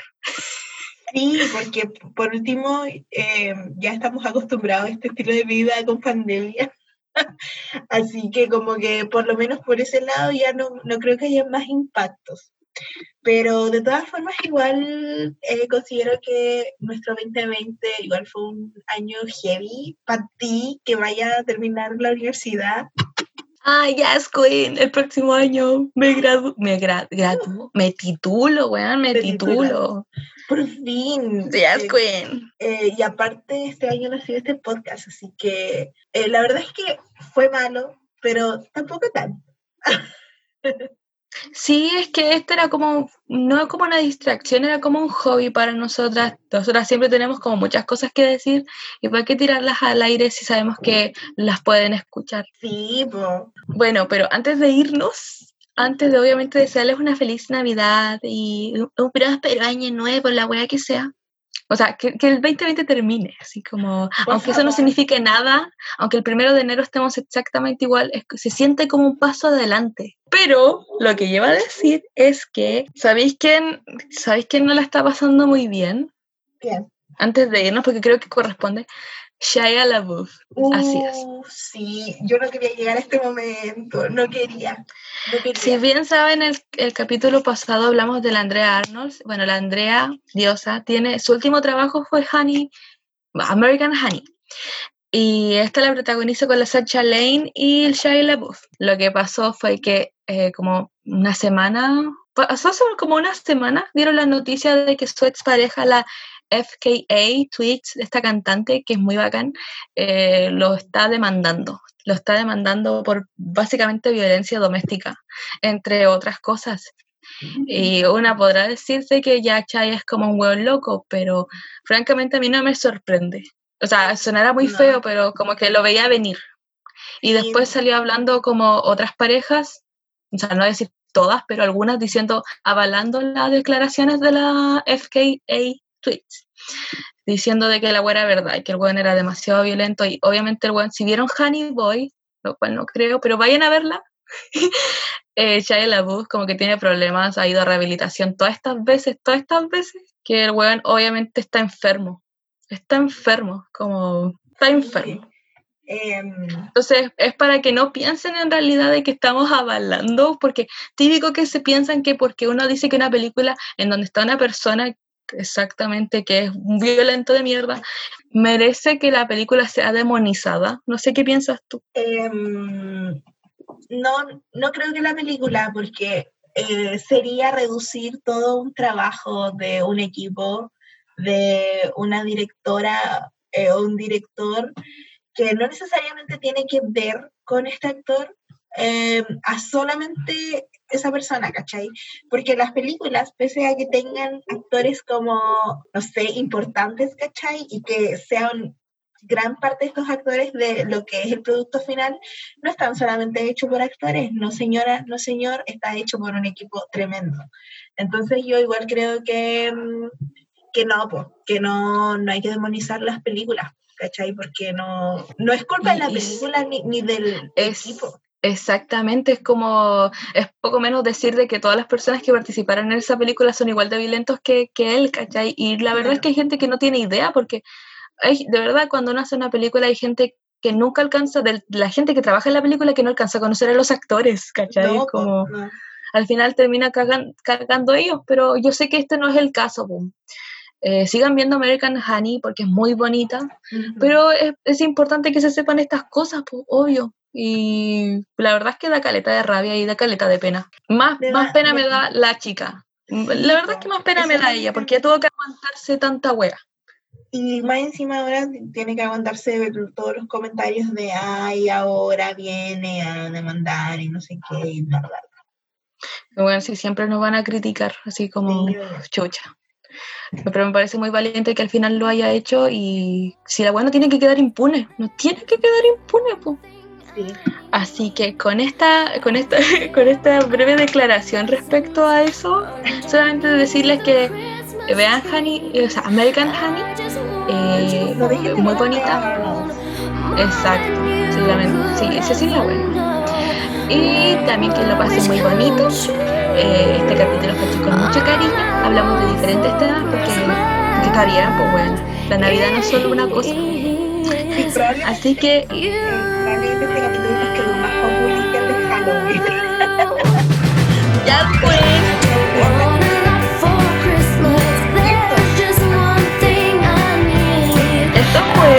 Sí, porque por último eh, ya estamos acostumbrados a este estilo de vida con pandemia. Así que como que por lo menos por ese lado ya no, no creo que haya más impactos. Pero de todas formas igual eh, considero que nuestro 2020 igual fue un año heavy para ti que vaya a terminar la universidad Ay, yes, Queen, el próximo año me gradu me gradu me titulo, weón, me titulo. Por fin. Yes, eh, Queen. Eh, y aparte, este año nació este podcast, así que eh, la verdad es que fue malo, pero tampoco tan. Sí, es que este era como, no como una distracción, era como un hobby para nosotras. Nosotras siempre tenemos como muchas cosas que decir y para qué tirarlas al aire si sabemos que las pueden escuchar. Sí, Bueno, pero antes de irnos, antes de obviamente desearles una feliz Navidad y un próspero año nuevo, la wea que sea, o sea, que, el 2020 termine, así como, aunque eso no signifique nada, aunque el primero de enero estemos exactamente igual, se siente como un paso adelante. Pero lo que lleva a decir es que, ¿sabéis quién, ¿sabéis quién no la está pasando muy bien? ¿Quién? Antes de irnos, porque creo que corresponde, Shia LaBeouf. Así es. Uh, sí, yo no quería llegar a este momento, no quería. Si bien saben, el, el capítulo pasado hablamos de la Andrea Arnold. Bueno, la Andrea, diosa, tiene su último trabajo fue Honey, American Honey. Y esta la protagoniza con la Sacha Lane y el Shia LaBeouf. Lo que pasó fue que eh, como una semana, pasó como una semana, dieron la noticia de que su expareja, la FKA Tweets, esta cantante que es muy bacán, eh, lo está demandando. Lo está demandando por básicamente violencia doméstica, entre otras cosas. Y una podrá decirse que ya Chai es como un hueón loco, pero francamente a mí no me sorprende. O sea, sonará muy feo, pero como que lo veía venir. Y después salió hablando como otras parejas, o sea, no decir todas, pero algunas diciendo, avalando las declaraciones de la FKA tweets diciendo de que la buena era verdad y que el weón era demasiado violento. Y obviamente el weón, si vieron Honey Boy, lo cual no creo, pero vayan a verla, eh, Shia LaBeouf como que tiene problemas, ha ido a rehabilitación todas estas veces, todas estas veces, que el weón obviamente está enfermo, está enfermo, como está enfermo. Em, Entonces, es para que no piensen en realidad de que estamos avalando, porque típico que se piensan que porque uno dice que una película en donde está una persona exactamente que es un violento de mierda, merece que la película sea demonizada. No sé qué piensas tú. Em, no, no creo que la película, porque eh, sería reducir todo un trabajo de un equipo, de una directora eh, o un director que no necesariamente tiene que ver con este actor, em, a solamente esa persona, ¿cachai? Porque las películas, pese a que tengan actores como, no sé, importantes, ¿cachai? Y que sean gran parte de estos actores de lo que es el producto final, no están solamente hechos por actores, no señora, no señor, está hecho por un equipo tremendo. Entonces yo igual creo que, mm, que no, pues, que no, no hay que demonizar las películas, ¿cachai? Porque no, no es culpa de la película ni, ni del equipo. Exactamente, es como, es poco menos decir de que todas las personas que participaron en esa película son igual de violentos que, que él, ¿cachai? Y la verdad es que hay gente que no tiene idea, porque hay, de verdad cuando uno hace una película hay gente que nunca alcanza, de la gente que trabaja en la película que no alcanza a conocer a los actores, ¿cachai? como, al final termina cargando ellos, pero yo sé que este no es el caso, boom. Eh, sigan viendo American Honey porque es muy bonita, pero es, es, importante que se sepan estas cosas, pues, obvio. Y la verdad es que da caleta de rabia y da caleta de pena. Más, más pena me da la chica. La verdad es que más pena me da ella, porque ya tuvo que aguantarse tanta wea. Y más encima ahora tiene que aguantarse todos los comentarios de, ay, ahora viene a demandar y no sé qué, y bla, bla, Bueno, sí, siempre nos van a criticar, así como chucha. Pero me parece muy valiente que al final lo haya hecho y si la buena tiene que quedar impune, no tiene que quedar impune, pues. Así que con esta, con esta, con esta breve declaración respecto a eso, solamente decirles que vean Honey, o sea, American Honey, eh, muy bonita. Exacto, sí, ese sí es bueno. Y también que lo pasen muy bonito. Eh, este capítulo fue hecho con mucho cariño. Hablamos de diferentes temas porque, que cabían, pues bueno, la Navidad no es solo una cosa. Así que ya pues. Esto fue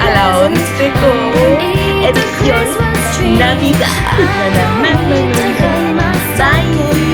a la 11 con edición Navidad. Bye.